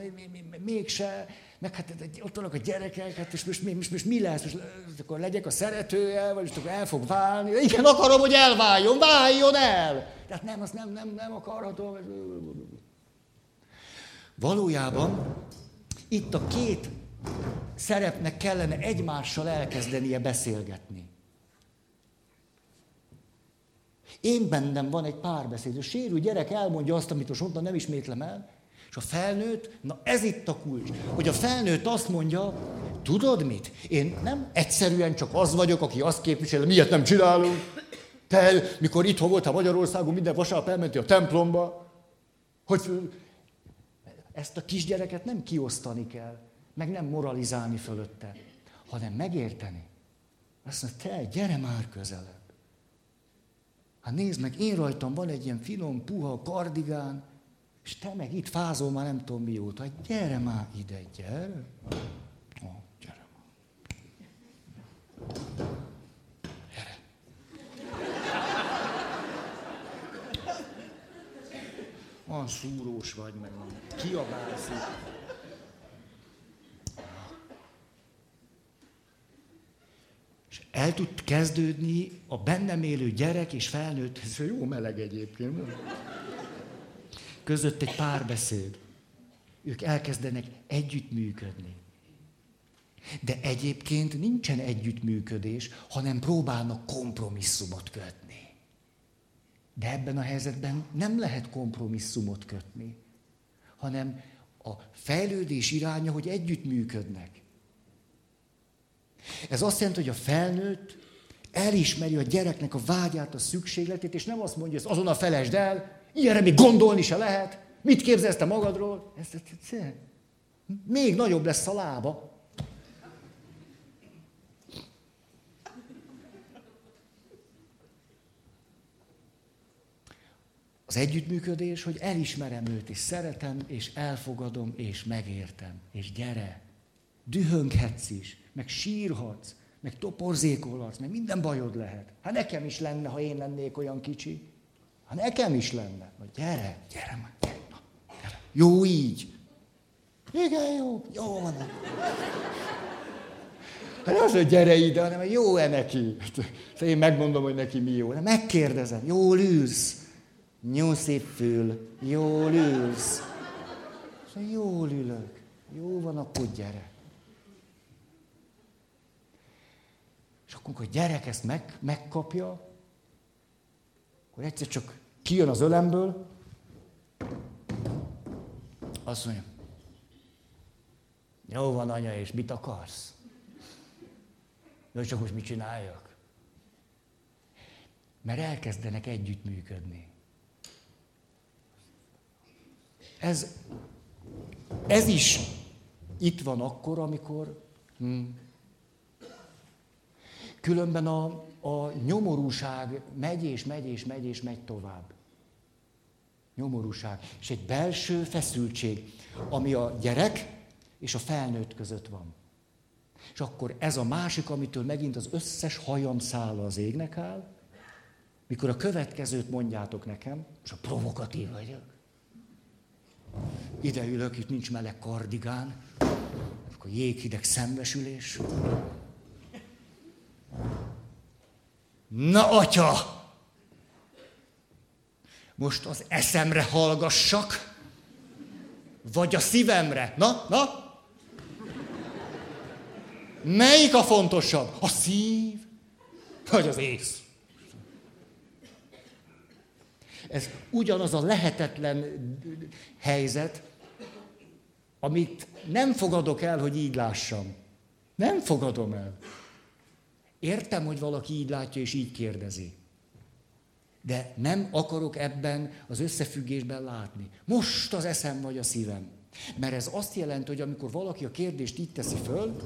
mégse meg hát ott vannak a gyerekek, hát és most, most, most mi lesz? Most, akkor legyek a szeretője, vagy most akkor el fog válni. Igen, akarom, hogy elváljon, váljon el! Tehát nem, azt nem, nem, nem akarhatom. Valójában itt a két szerepnek kellene egymással elkezdenie beszélgetni. Én bennem van egy párbeszéd. A sérül gyerek elmondja azt, amit most onnan nem ismétlem el, és a felnőtt, na ez itt a kulcs, hogy a felnőtt azt mondja, tudod mit? Én nem egyszerűen csak az vagyok, aki azt képvisel, miért nem csinálunk. Te, mikor itthon voltál Magyarországon, minden vasárnap elmentél a templomba, hogy ezt a kisgyereket nem kiosztani kell, meg nem moralizálni fölötte, hanem megérteni. Azt mondja, te, gyere már közelebb. Hát nézd meg, én rajtam van egy ilyen finom, puha kardigán, és te meg itt fázol már nem tudom mióta. Gyere már ide, gyere. Ó, gyere már. Gyere. Olyan szúrós vagy, meg kiabálsz És el tud kezdődni a bennem élő gyerek és felnőtt, ez jó meleg egyébként között egy párbeszéd. Ők elkezdenek együttműködni. De egyébként nincsen együttműködés, hanem próbálnak kompromisszumot kötni. De ebben a helyzetben nem lehet kompromisszumot kötni, hanem a fejlődés iránya, hogy együttműködnek. Ez azt jelenti, hogy a felnőtt elismeri a gyereknek a vágyát, a szükségletét, és nem azt mondja, hogy azon a felesd el, ilyenre még gondolni se lehet, mit képzelsz te magadról? Ez, ez, ez, még nagyobb lesz a lába. Az együttműködés, hogy elismerem őt, és szeretem, és elfogadom, és megértem. És gyere, dühönghetsz is, meg sírhatsz, meg toporzékolhatsz, meg minden bajod lehet. Hát nekem is lenne, ha én lennék olyan kicsi. Hát nekem is lenne. Na gyere, gyere már, gyere, na, gyere. Jó így. Igen, jó, jó van. Hát az, hogy gyere ide, hanem jó-e neki. Hát én megmondom, hogy neki mi jó. De megkérdezem, jól ülsz. Nyúszép fül, jól ülsz. Szóval jól ülök. Jó van, akkor gyere. És akkor, amikor a gyerek ezt meg, megkapja, akkor egyszer csak kijön az ölemből, azt mondja, jó van, anya, és mit akarsz? Jó, csak most mit csináljak? Mert elkezdenek együttműködni. Ez, ez is itt van akkor, amikor hm, különben a, a nyomorúság megy és megy és megy és megy tovább. Nyomorúság. És egy belső feszültség, ami a gyerek és a felnőtt között van. És akkor ez a másik, amitől megint az összes hajam száll az égnek áll, mikor a következőt mondjátok nekem, és a provokatív vagyok. Ide ülök, itt nincs meleg kardigán, akkor jéghideg szembesülés. Na, atya! Most az eszemre hallgassak, vagy a szívemre? Na, na? Melyik a fontosabb? A szív, vagy az ész? Ez ugyanaz a lehetetlen helyzet, amit nem fogadok el, hogy így lássam. Nem fogadom el. Értem, hogy valaki így látja és így kérdezi. De nem akarok ebben az összefüggésben látni. Most az eszem vagy a szívem. Mert ez azt jelenti, hogy amikor valaki a kérdést így teszi föl,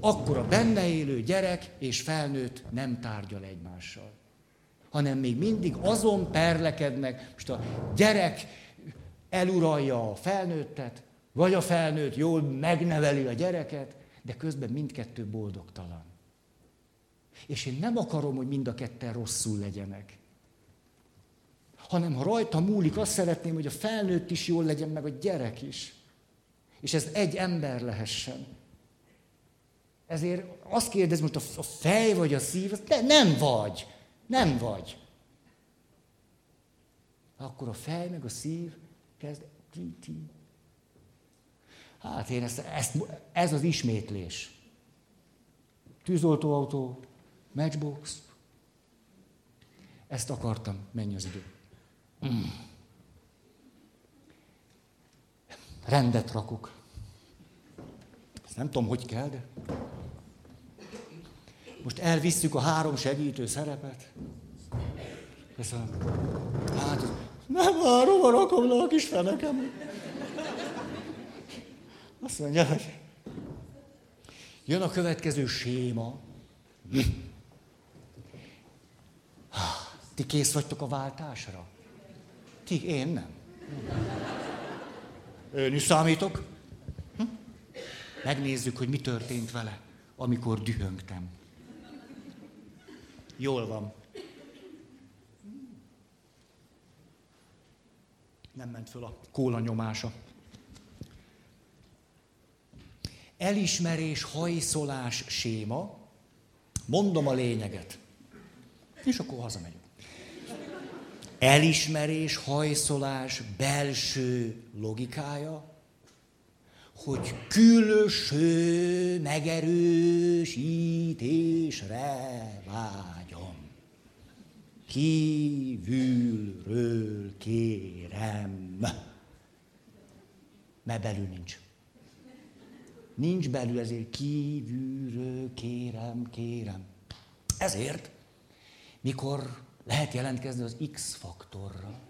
akkor a benne élő gyerek és felnőtt nem tárgyal egymással. Hanem még mindig azon perlekednek, most a gyerek eluralja a felnőttet, vagy a felnőtt jól megneveli a gyereket, de közben mindkettő boldogtalan. És én nem akarom, hogy mind a ketten rosszul legyenek. Hanem ha rajta múlik, azt szeretném, hogy a felnőtt is jól legyen, meg a gyerek is. És ez egy ember lehessen. Ezért azt kérdez, most a fej vagy a szív, de nem vagy. Nem vagy. Akkor a fej meg a szív kezd... Hát én ezt, ezt, ez az ismétlés. Tűzoltóautó, matchbox. Ezt akartam, menj az idő. Mm. Rendet rakok. Ezt nem tudom, hogy kell, de... Most elvisszük a három segítő szerepet. Köszönöm. Hát, nem várom, a rakom le a kis fenekem. Azt mondja, hogy jön a következő séma. Ti kész vagytok a váltásra? Ti, én nem. Ön is számítok? Hm? Megnézzük, hogy mi történt vele, amikor dühöngtem. Jól van. Nem ment föl a kóla nyomása. Elismerés, hajszolás, séma. Mondom a lényeget. És akkor hazamegyünk. Elismerés, hajszolás, belső logikája, hogy külső megerősítésre vágyom. Kívülről kérem. Mert belül nincs. Nincs belül, ezért kívülről kérem, kérem. Ezért, mikor lehet jelentkezni az X-faktorra,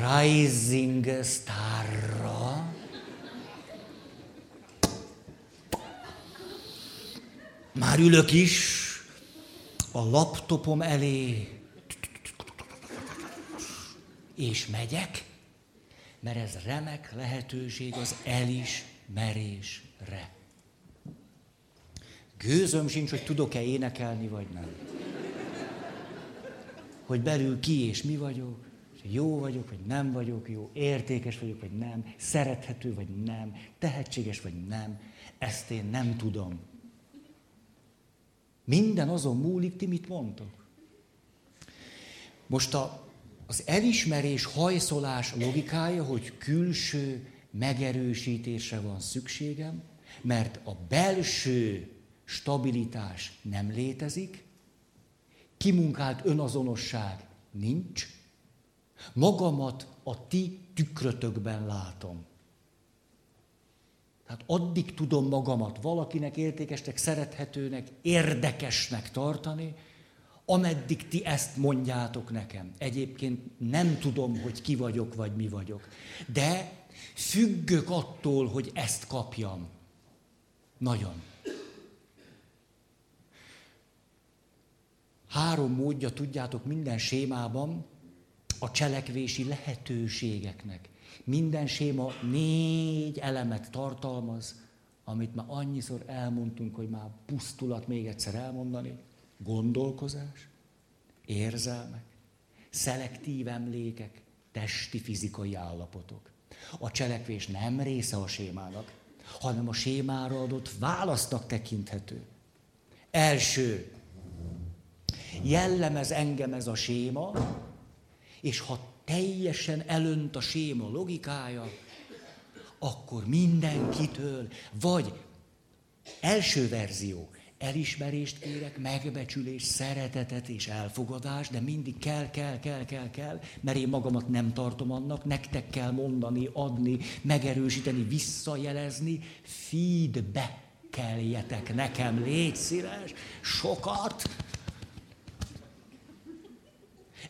Rising Starra, már ülök is a laptopom elé, és megyek, mert ez remek lehetőség az elismerésre. Gőzöm sincs, hogy tudok-e énekelni, vagy nem. Hogy belül ki és mi vagyok, hogy jó vagyok, vagy nem vagyok jó, értékes vagyok, vagy nem, szerethető, vagy nem, tehetséges, vagy nem. Ezt én nem tudom. Minden azon múlik, ti mit mondtok. Most a, az elismerés, hajszolás logikája, hogy külső megerősítésre van szükségem, mert a belső stabilitás nem létezik, kimunkált önazonosság nincs, magamat a ti tükrötökben látom. Tehát addig tudom magamat valakinek értékesnek, szerethetőnek, érdekesnek tartani, ameddig ti ezt mondjátok nekem. Egyébként nem tudom, hogy ki vagyok, vagy mi vagyok. De függök attól, hogy ezt kapjam. Nagyon. Három módja tudjátok minden sémában a cselekvési lehetőségeknek. Minden séma négy elemet tartalmaz, amit már annyiszor elmondtunk, hogy már pusztulat még egyszer elmondani. Gondolkozás, érzelmek, szelektív emlékek, testi, fizikai állapotok. A cselekvés nem része a sémának, hanem a sémára adott választak tekinthető. Első, jellemez engem ez a séma, és ha teljesen elönt a séma logikája, akkor mindenkitől, vagy első verzió, elismerést kérek, megbecsülés, szeretetet és elfogadást, de mindig kell, kell, kell, kell, kell, mert én magamat nem tartom annak, nektek kell mondani, adni, megerősíteni, visszajelezni, feedbackeljetek nekem, légy szíves, sokat,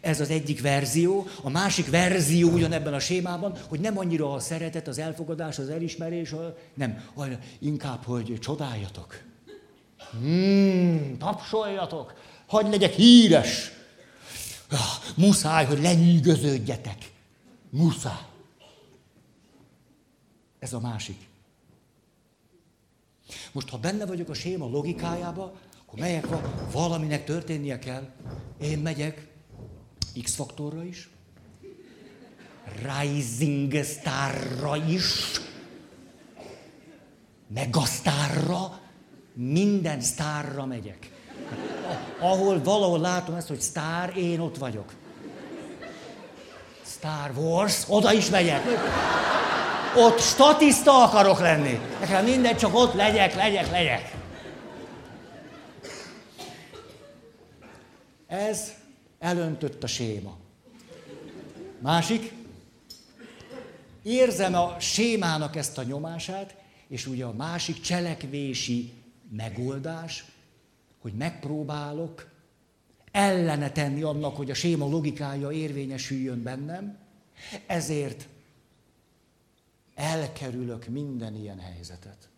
ez az egyik verzió. A másik verzió ugyanebben a sémában, hogy nem annyira a szeretet, az elfogadás, az elismerés, a, nem, inkább, hogy csodáljatok. Hmm, tapsoljatok, hagy legyek híres. Muszáj, hogy lenyűgöződjetek. Muszáj. Ez a másik. Most, ha benne vagyok a séma logikájába, akkor melyek van, valaminek történnie kell. Én megyek, X-faktorra is, Rising Starra is, Megasztárra, minden sztárra megyek. Ahol valahol látom ezt, hogy sztár, én ott vagyok. Star Wars, oda is megyek. Ott statiszta akarok lenni. Nekem minden csak ott legyek, legyek, legyek. Ez elöntött a séma. Másik, érzem a sémának ezt a nyomását, és ugye a másik cselekvési megoldás, hogy megpróbálok ellene tenni annak, hogy a séma logikája érvényesüljön bennem, ezért elkerülök minden ilyen helyzetet.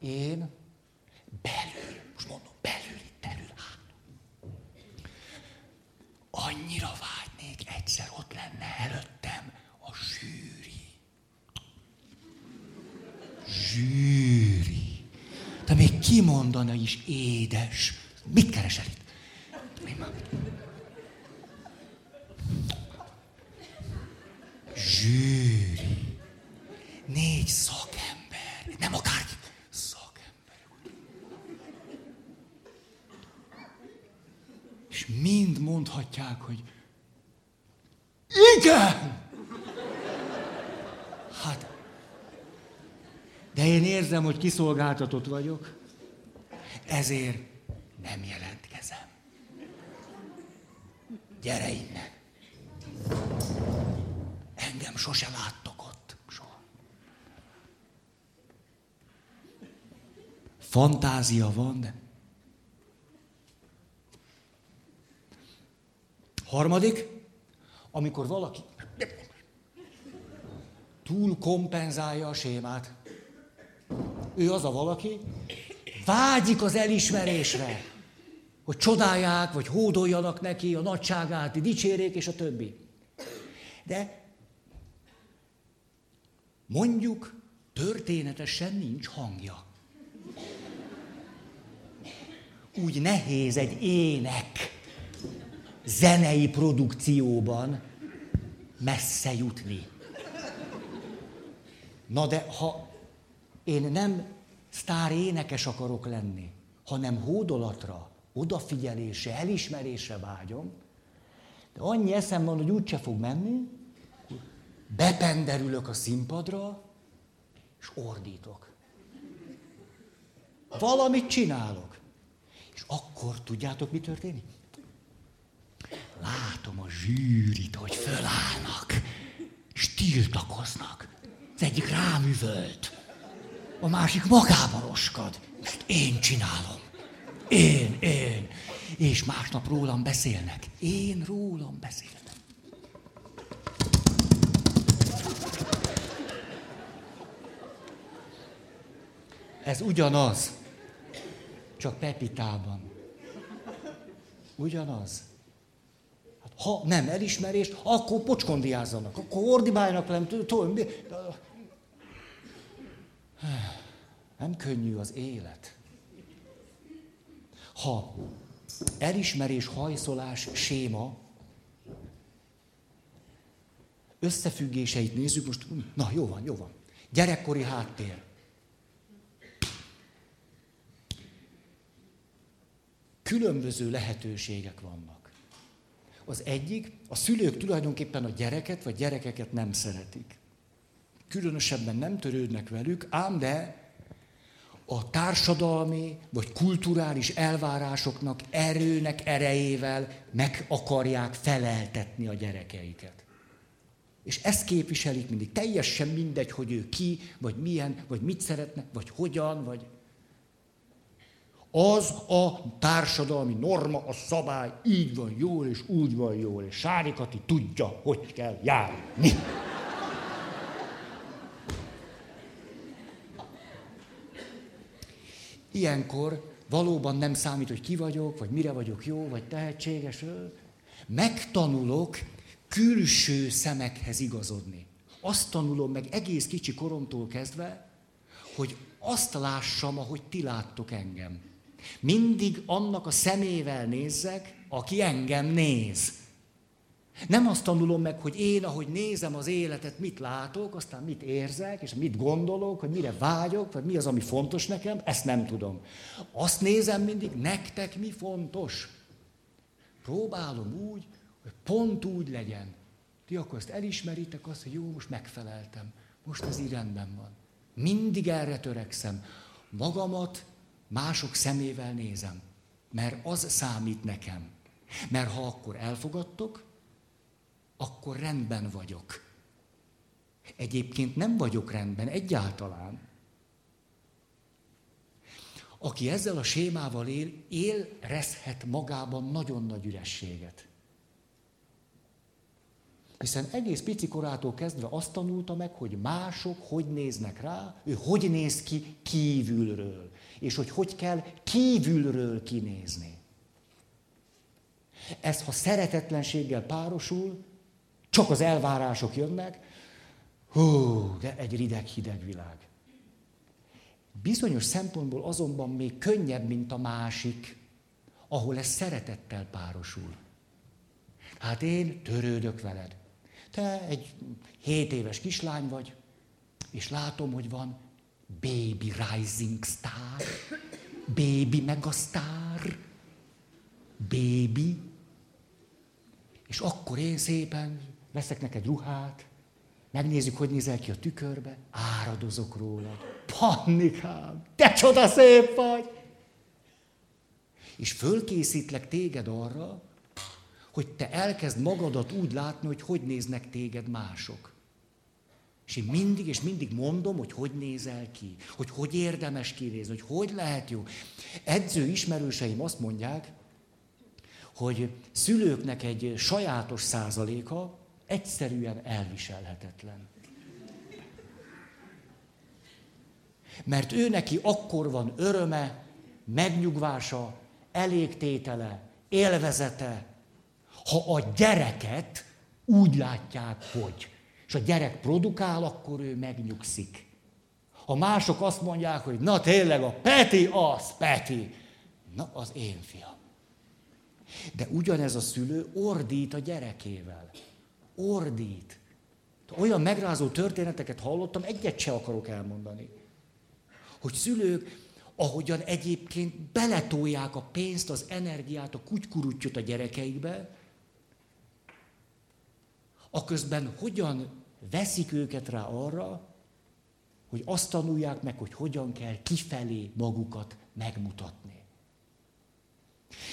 Én belül, most mondom, belül annyira vágynék, egyszer ott lenne előttem a zsűri. Zsűri. De még kimondana is édes. Mit keresel itt? Zsűri. Négy szakember. Nem akárki. és mind mondhatják, hogy igen! Hát, de én érzem, hogy kiszolgáltatott vagyok, ezért nem jelentkezem. Gyere innen. Engem sose láttok ott. Soha. Fantázia van, de... Harmadik, amikor valaki túl kompenzálja a sémát. Ő az a valaki, vágyik az elismerésre, hogy csodálják, vagy hódoljanak neki a nagyságát, dicsérjék, és a többi. De mondjuk történetesen nincs hangja. Úgy nehéz egy ének zenei produkcióban messze jutni. Na de ha én nem sztár énekes akarok lenni, hanem hódolatra, odafigyelésre, elismerésre vágyom, de annyi eszem van, hogy úgyse fog menni, bependerülök a színpadra, és ordítok. Valamit csinálok. És akkor tudjátok, mi történik? Látom a zsűrit, hogy fölállnak, és tiltakoznak. Az egyik rám üvölt, a másik magában oskad. Ezt én csinálom. Én, én. És másnap rólam beszélnek. Én rólam beszélnek. Ez ugyanaz, csak Pepitában. Ugyanaz. Ha nem elismerés, akkor pocskondiázzanak, akkor ordibáljanak tudom. Nem könnyű az élet. Ha elismerés, hajszolás, séma, összefüggéseit nézzük, most, na jó van, jó van. Gyerekkori háttér. Különböző lehetőségek vannak. Az egyik, a szülők tulajdonképpen a gyereket vagy gyerekeket nem szeretik különösebben nem törődnek velük, ám de a társadalmi vagy kulturális elvárásoknak erőnek erejével meg akarják feleltetni a gyerekeiket. És ezt képviselik mindig. Teljesen mindegy, hogy ő ki, vagy milyen, vagy mit szeretne, vagy hogyan, vagy... Az a társadalmi norma, a szabály így van jól, és úgy van jól, és Sárikati tudja, hogy kell járni. Ilyenkor valóban nem számít, hogy ki vagyok, vagy mire vagyok jó, vagy tehetséges. Megtanulok külső szemekhez igazodni. Azt tanulom meg egész kicsi koromtól kezdve, hogy azt lássam, ahogy ti láttok engem. Mindig annak a szemével nézzek, aki engem néz. Nem azt tanulom meg, hogy én, ahogy nézem az életet, mit látok, aztán mit érzek, és mit gondolok, hogy mire vágyok, vagy mi az, ami fontos nekem, ezt nem tudom. Azt nézem mindig, nektek mi fontos. Próbálom úgy, hogy pont úgy legyen. Ti akkor ezt elismeritek, azt, hogy jó, most megfeleltem. Most ez így rendben van. Mindig erre törekszem. Magamat mások szemével nézem. Mert az számít nekem. Mert ha akkor elfogadtok, akkor rendben vagyok. Egyébként nem vagyok rendben egyáltalán. Aki ezzel a sémával él, élrezhet magában nagyon nagy ürességet. Hiszen egész pici korától kezdve azt tanulta meg, hogy mások hogy néznek rá, ő hogy néz ki kívülről, és hogy hogy kell kívülről kinézni. Ez, ha szeretetlenséggel párosul, csak az elvárások jönnek, hú, de egy rideg-hideg világ. Bizonyos szempontból azonban még könnyebb, mint a másik, ahol ez szeretettel párosul. Hát én törődök veled. Te egy 7 éves kislány vagy, és látom, hogy van baby rising star, baby megastar, baby, és akkor én szépen veszek neked ruhát, megnézzük, hogy nézel ki a tükörbe, áradozok rólad. Pannikám, te csoda szép vagy! És fölkészítlek téged arra, hogy te elkezd magadat úgy látni, hogy hogy néznek téged mások. És én mindig és mindig mondom, hogy hogy nézel ki, hogy hogy érdemes kinézni, hogy hogy lehet jó. Edző ismerőseim azt mondják, hogy szülőknek egy sajátos százaléka egyszerűen elviselhetetlen. Mert ő neki akkor van öröme, megnyugvása, elégtétele, élvezete, ha a gyereket úgy látják, hogy. És a gyerek produkál, akkor ő megnyugszik. Ha mások azt mondják, hogy na tényleg a Peti az, Peti, na az én fiam. De ugyanez a szülő ordít a gyerekével. Ordít. Olyan megrázó történeteket hallottam, egyet se akarok elmondani. Hogy szülők, ahogyan egyébként beletolják a pénzt, az energiát, a kutykurutyot a gyerekeikbe, aközben hogyan veszik őket rá arra, hogy azt tanulják meg, hogy hogyan kell kifelé magukat megmutatni.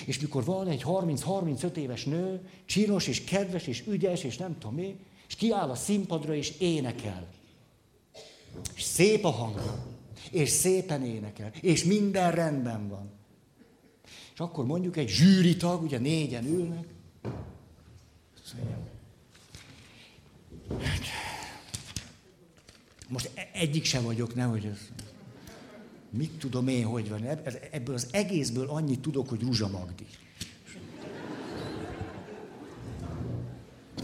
És mikor van egy 30-35 éves nő, csinos és kedves és ügyes és nem tudom mi, és kiáll a színpadra és énekel. És szép a hangja, és szépen énekel, és minden rendben van. És akkor mondjuk egy zsűritag, ugye négyen ülnek, most e- egyik sem vagyok, nehogy ez... Mit tudom én, hogy van? Ebből az egészből annyit tudok, hogy Ruzsa Magdi.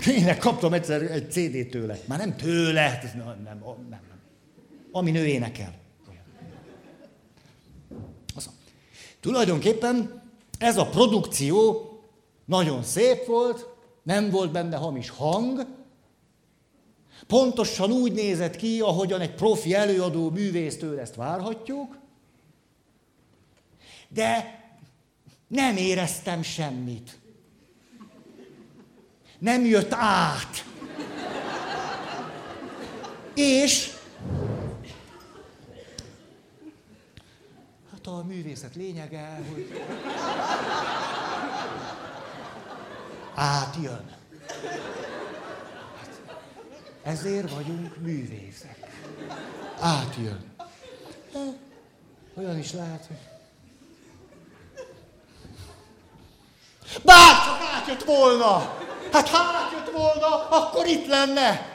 Én kaptam egyszer egy CD tőle. Már nem tőle, nem, nem, nem, nem. Ami nő énekel. Az, tulajdonképpen ez a produkció nagyon szép volt, nem volt benne hamis hang, pontosan úgy nézett ki, ahogyan egy profi előadó művésztől ezt várhatjuk, de nem éreztem semmit. Nem jött át. És hát a művészet lényege, hogy átjön. Ezért vagyunk művészek. Átjön. Olyan is lehet, hogy Bár csak átjött volna! Hát ha átjött volna, akkor itt lenne.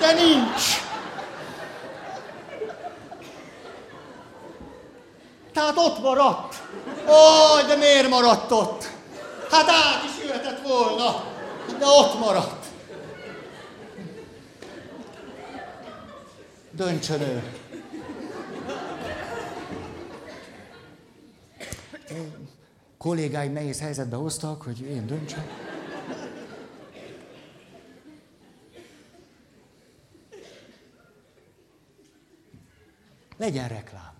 De nincs. Tehát ott maradt. Ó, de miért maradt ott? Hát át is jöhetett volna, de ott maradt. Döntsön ő. kollégáim nehéz helyzetbe hoztak, hogy én döntsek. Legyen reklám.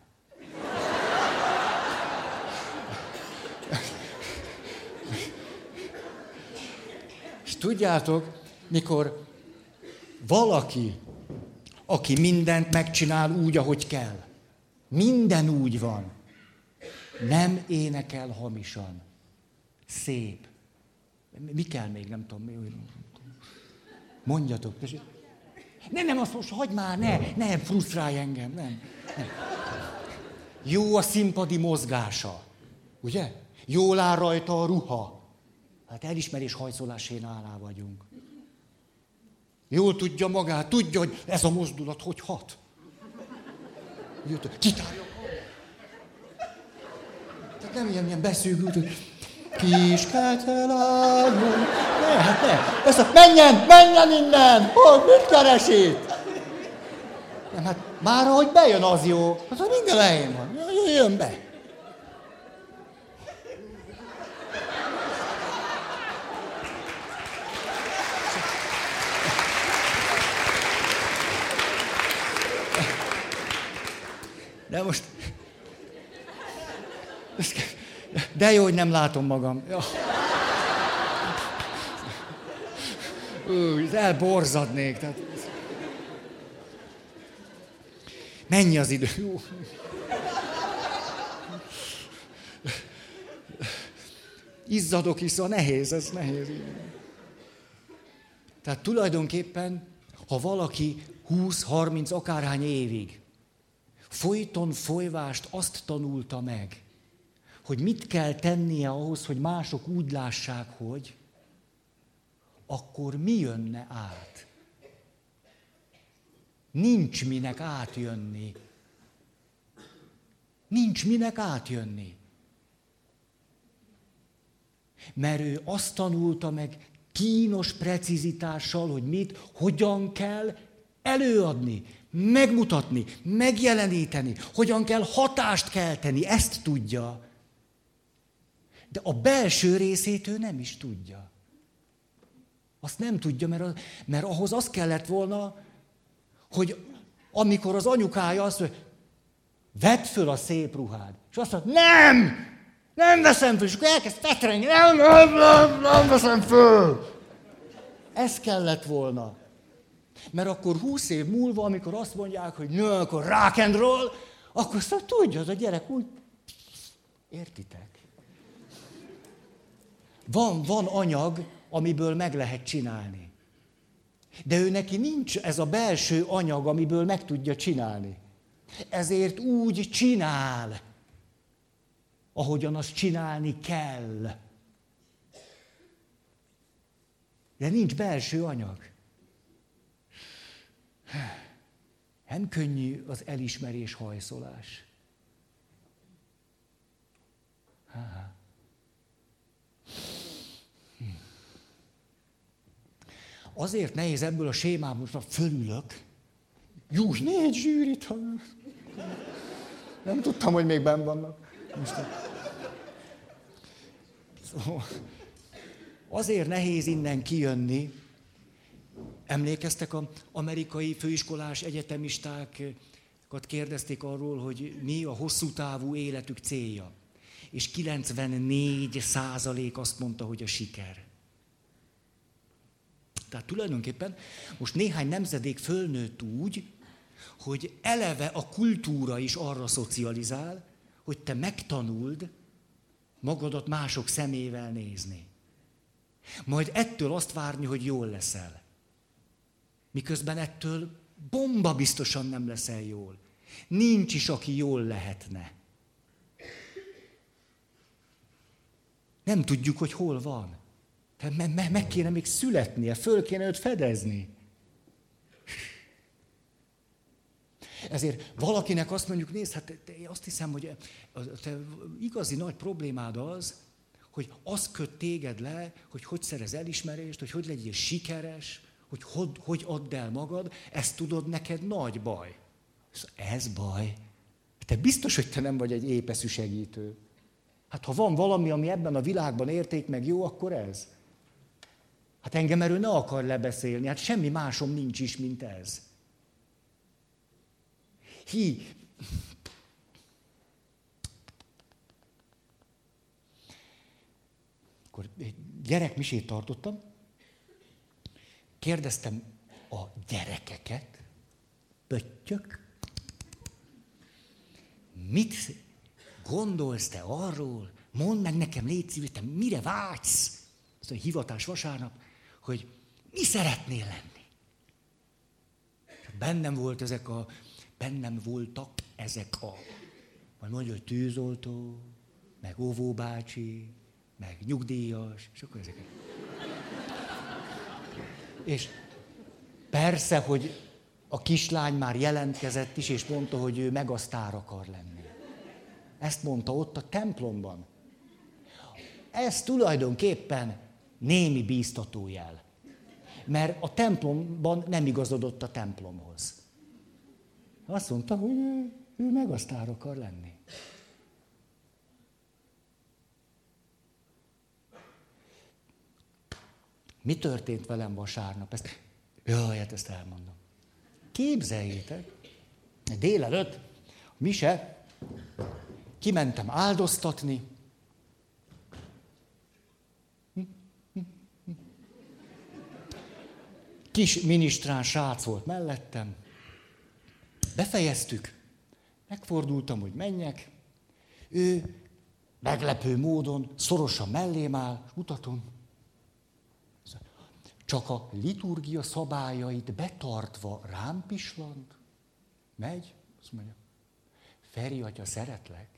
És tudjátok, mikor valaki, aki mindent megcsinál úgy, ahogy kell, minden úgy van, nem énekel hamisan. Szép. Mi kell még, nem tudom, mi, mondjatok. Nem, nem, azt most hagyd már, ne, ne, frusztrálj engem, nem, nem. Jó a színpadi mozgása, ugye? Jól áll rajta a ruha. Hát elismerés hajszolásén állá vagyunk. Jól tudja magát, tudja, hogy ez a mozdulat hogy hat. Kitárja nem ilyen, ilyen beszűgült, hogy kis ketelányom. Ne, hát ne. Persze, menjen, menjen innen! Hogy, mit keres itt? Nem, hát már ahogy bejön, az jó. Hát az minden elején van. Jöjjön be. De most de jó, hogy nem látom magam. Ja. Ú, elborzadnék. Tehát... Mennyi az idő? Jó. izzadok is, szóval nehéz, ez nehéz. Tehát tulajdonképpen, ha valaki 20-30 akárhány évig folyton folyvást azt tanulta meg, hogy mit kell tennie ahhoz, hogy mások úgy lássák, hogy, akkor mi jönne át? Nincs minek átjönni. Nincs minek átjönni. Mert ő azt tanulta meg kínos precizitással, hogy mit, hogyan kell előadni, megmutatni, megjeleníteni, hogyan kell hatást kelteni, ezt tudja. De a belső részét ő nem is tudja. Azt nem tudja, mert, mert ahhoz az kellett volna, hogy amikor az anyukája azt mondja, vedd föl a szép ruhád. És azt mondja, nem! Nem veszem föl, és akkor elkezd fetrengni, nem, nem, nem, nem veszem föl. Ez kellett volna. Mert akkor húsz év múlva, amikor azt mondják, hogy nő, akkor rock and roll, akkor szóval tudja, az a gyerek úgy, értitek? Van, van anyag, amiből meg lehet csinálni. De ő neki nincs ez a belső anyag, amiből meg tudja csinálni. Ezért úgy csinál, ahogyan azt csinálni kell. De nincs belső anyag. Nem könnyű az elismerés hajszolás. Ha-ha. Azért nehéz ebből a sémából, most fölülök. Jó, négy zsűrit. Nem tudtam, hogy még benn vannak. Most szóval, azért nehéz innen kijönni. Emlékeztek, az amerikai főiskolás egyetemistákat kérdezték arról, hogy mi a hosszú távú életük célja. És 94 százalék azt mondta, hogy a siker. Tehát tulajdonképpen most néhány nemzedék fölnőtt úgy, hogy eleve a kultúra is arra szocializál, hogy te megtanuld magadat mások szemével nézni. Majd ettől azt várni, hogy jól leszel. Miközben ettől bomba biztosan nem leszel jól. Nincs is, aki jól lehetne. Nem tudjuk, hogy hol van. Tehát me- meg kéne még születnie, föl kéne őt fedezni. Ezért valakinek azt mondjuk, nézd, hát én azt hiszem, hogy te igazi nagy problémád az, hogy az köt téged le, hogy hogy szerez elismerést, hogy hogy legyél sikeres, hogy hogy, hogy add el magad, ezt tudod, neked nagy baj. Ez baj. Te biztos, hogy te nem vagy egy épeszű segítő. Hát ha van valami, ami ebben a világban érték meg jó, akkor ez. Hát engem erről ne akar lebeszélni, hát semmi másom nincs is, mint ez. Hi. Akkor egy gyerekmisét tartottam, kérdeztem a gyerekeket, pöttyök, mit gondolsz te arról, mondd meg nekem, légy szíves, te mire vágysz? Azt a hivatás vasárnap hogy mi szeretnél lenni. Bennem volt ezek a, bennem voltak ezek a, majd mondja, hogy tűzoltó, meg óvóbácsi, meg nyugdíjas, és akkor ezeket. És persze, hogy a kislány már jelentkezett is, és mondta, hogy ő megasztár akar lenni. Ezt mondta ott a templomban. Ez tulajdonképpen némi bíztatójel. Mert a templomban nem igazodott a templomhoz. Azt mondta, hogy ő, ő megasztár akar lenni. Mi történt velem vasárnap? Ezt, jaj, hát ezt elmondom. Képzeljétek, délelőtt, mise, kimentem áldoztatni, kis minisztrán srác volt mellettem. Befejeztük. Megfordultam, hogy menjek. Ő meglepő módon szorosan mellém áll, mutatom. Csak a liturgia szabályait betartva rám pislant, megy, azt mondja, Feri atya, szeretlek.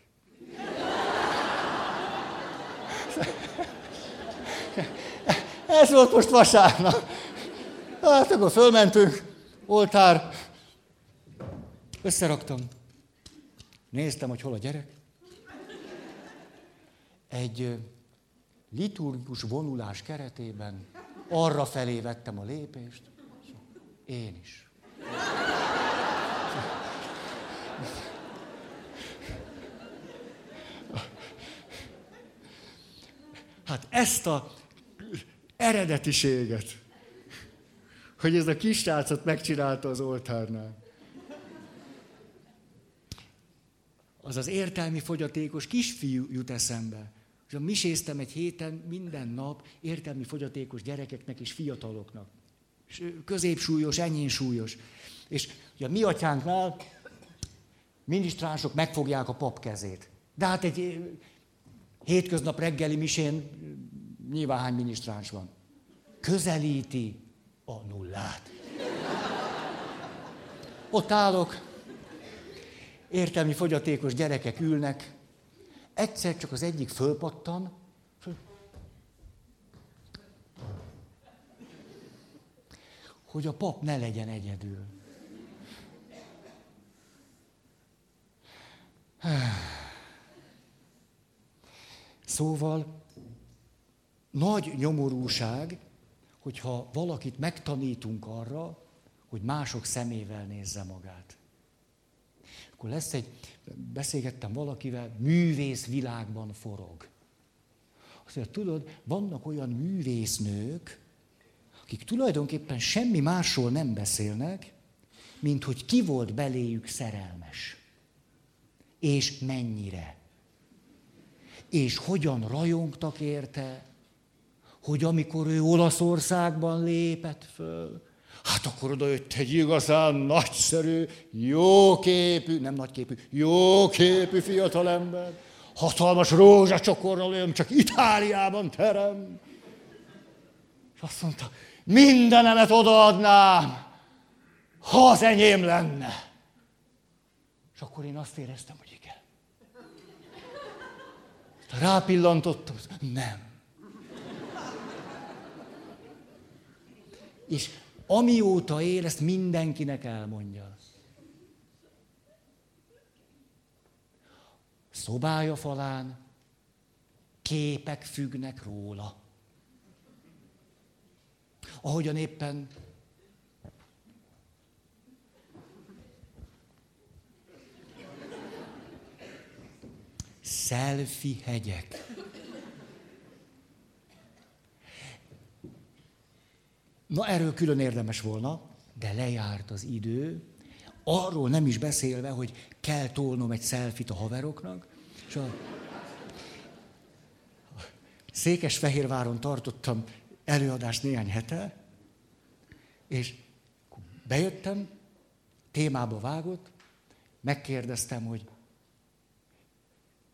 Ez volt most vasárnap. Hát akkor fölmentünk, oltár, összeraktam. Néztem, hogy hol a gyerek. Egy liturgikus vonulás keretében arra felé vettem a lépést. Én is. Hát ezt a eredetiséget, hogy ez a kis srácot megcsinálta az oltárnál. Az az értelmi fogyatékos kisfiú jut eszembe. És miséztem egy héten minden nap értelmi fogyatékos gyerekeknek és fiataloknak. Középsúlyos, enyén súlyos. És ugye mi atyánknál minisztránsok megfogják a pap kezét. De hát egy hétköznap reggeli misén nyilván hány minisztráns van. Közelíti a nullát. Ott állok, értelmi fogyatékos gyerekek ülnek, egyszer csak az egyik fölpattan, hogy a pap ne legyen egyedül. Szóval nagy nyomorúság, hogyha valakit megtanítunk arra, hogy mások szemével nézze magát. Akkor lesz egy, beszélgettem valakivel, művész világban forog. Azt mondja, tudod, vannak olyan művésznők, akik tulajdonképpen semmi másról nem beszélnek, mint hogy ki volt beléjük szerelmes. És mennyire és hogyan rajongtak érte, hogy amikor ő Olaszországban lépett föl, hát akkor oda jött egy igazán nagyszerű, jóképű, nem nagyképű, jóképű fiatalember, hatalmas rózsacsokorral olyan, csak Itáliában terem. És azt mondta, mindenemet odaadnám, ha az enyém lenne. És akkor én azt éreztem, hogy Rápillantottam, nem. És amióta él, ezt mindenkinek elmondja. Szobája falán képek függnek róla. Ahogyan éppen Szelfi hegyek. Na, erről külön érdemes volna, de lejárt az idő. Arról nem is beszélve, hogy kell tolnom egy szelfit a haveroknak. És a Székesfehérváron tartottam előadást néhány hete, és bejöttem, témába vágott, megkérdeztem, hogy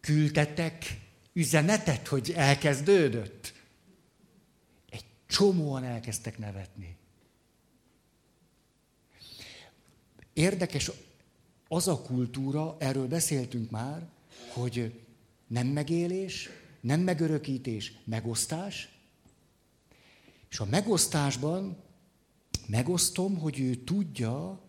küldtetek üzenetet, hogy elkezdődött? Csomóan elkezdtek nevetni. Érdekes az a kultúra, erről beszéltünk már, hogy nem megélés, nem megörökítés, megosztás. És a megosztásban megosztom, hogy ő tudja,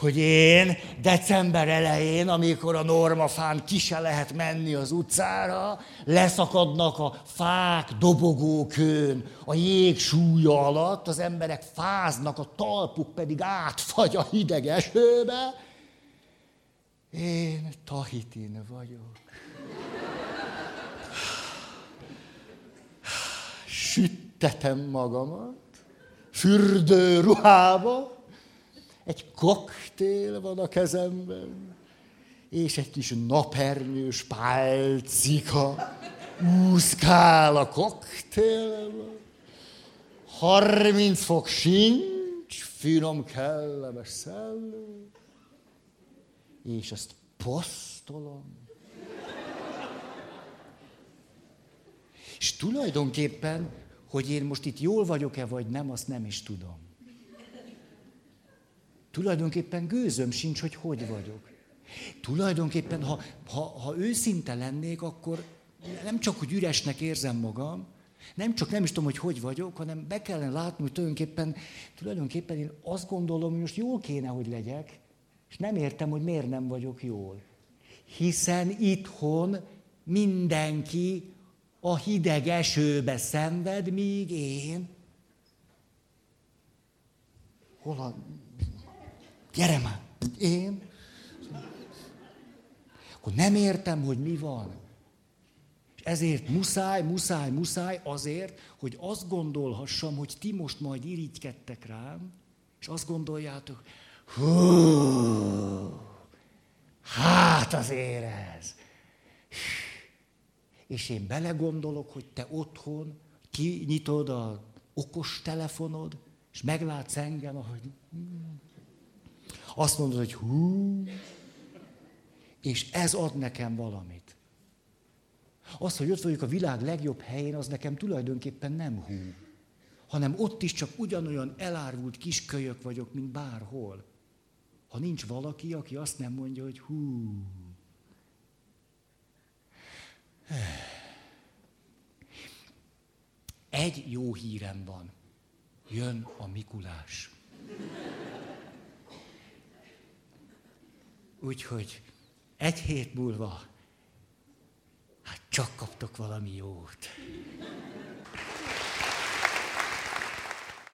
hogy én december elején, amikor a normafán ki se lehet menni az utcára, leszakadnak a fák dobogókön, a jég súlya alatt, az emberek fáznak, a talpuk pedig átfagy a hideg esőbe. Én Tahitin vagyok. Süttetem magamat, fürdő ruhába, egy koktél van a kezemben, és egy kis napernyős pálcika úszkál a koktélben. 30 fok sincs, finom, kellemes szellő, és ezt posztolom. És tulajdonképpen, hogy én most itt jól vagyok-e vagy nem, azt nem is tudom. Tulajdonképpen gőzöm sincs, hogy hogy vagyok. Tulajdonképpen, ha, ha, ha őszinte lennék, akkor nem csak, hogy üresnek érzem magam, nem csak nem is tudom, hogy hogy vagyok, hanem be kellene látni, hogy tulajdonképpen, tulajdonképpen én azt gondolom, hogy most jól kéne, hogy legyek, és nem értem, hogy miért nem vagyok jól. Hiszen itthon mindenki a hideg esőbe szenved, míg én. Hol a... Gyere már! Én? Akkor nem értem, hogy mi van. És ezért muszáj, muszáj, muszáj azért, hogy azt gondolhassam, hogy ti most majd irigykedtek rám, és azt gondoljátok, hú, hát azért ez. És én belegondolok, hogy te otthon kinyitod a okos telefonod, és meglátsz engem, ahogy azt mondod, hogy hú, és ez ad nekem valamit. Az, hogy ott vagyok a világ legjobb helyén, az nekem tulajdonképpen nem hú, hanem ott is csak ugyanolyan elárvult kiskölyök vagyok, mint bárhol. Ha nincs valaki, aki azt nem mondja, hogy hú. Egy jó hírem van. Jön a Mikulás. Úgyhogy egy hét múlva, hát csak kaptok valami jót.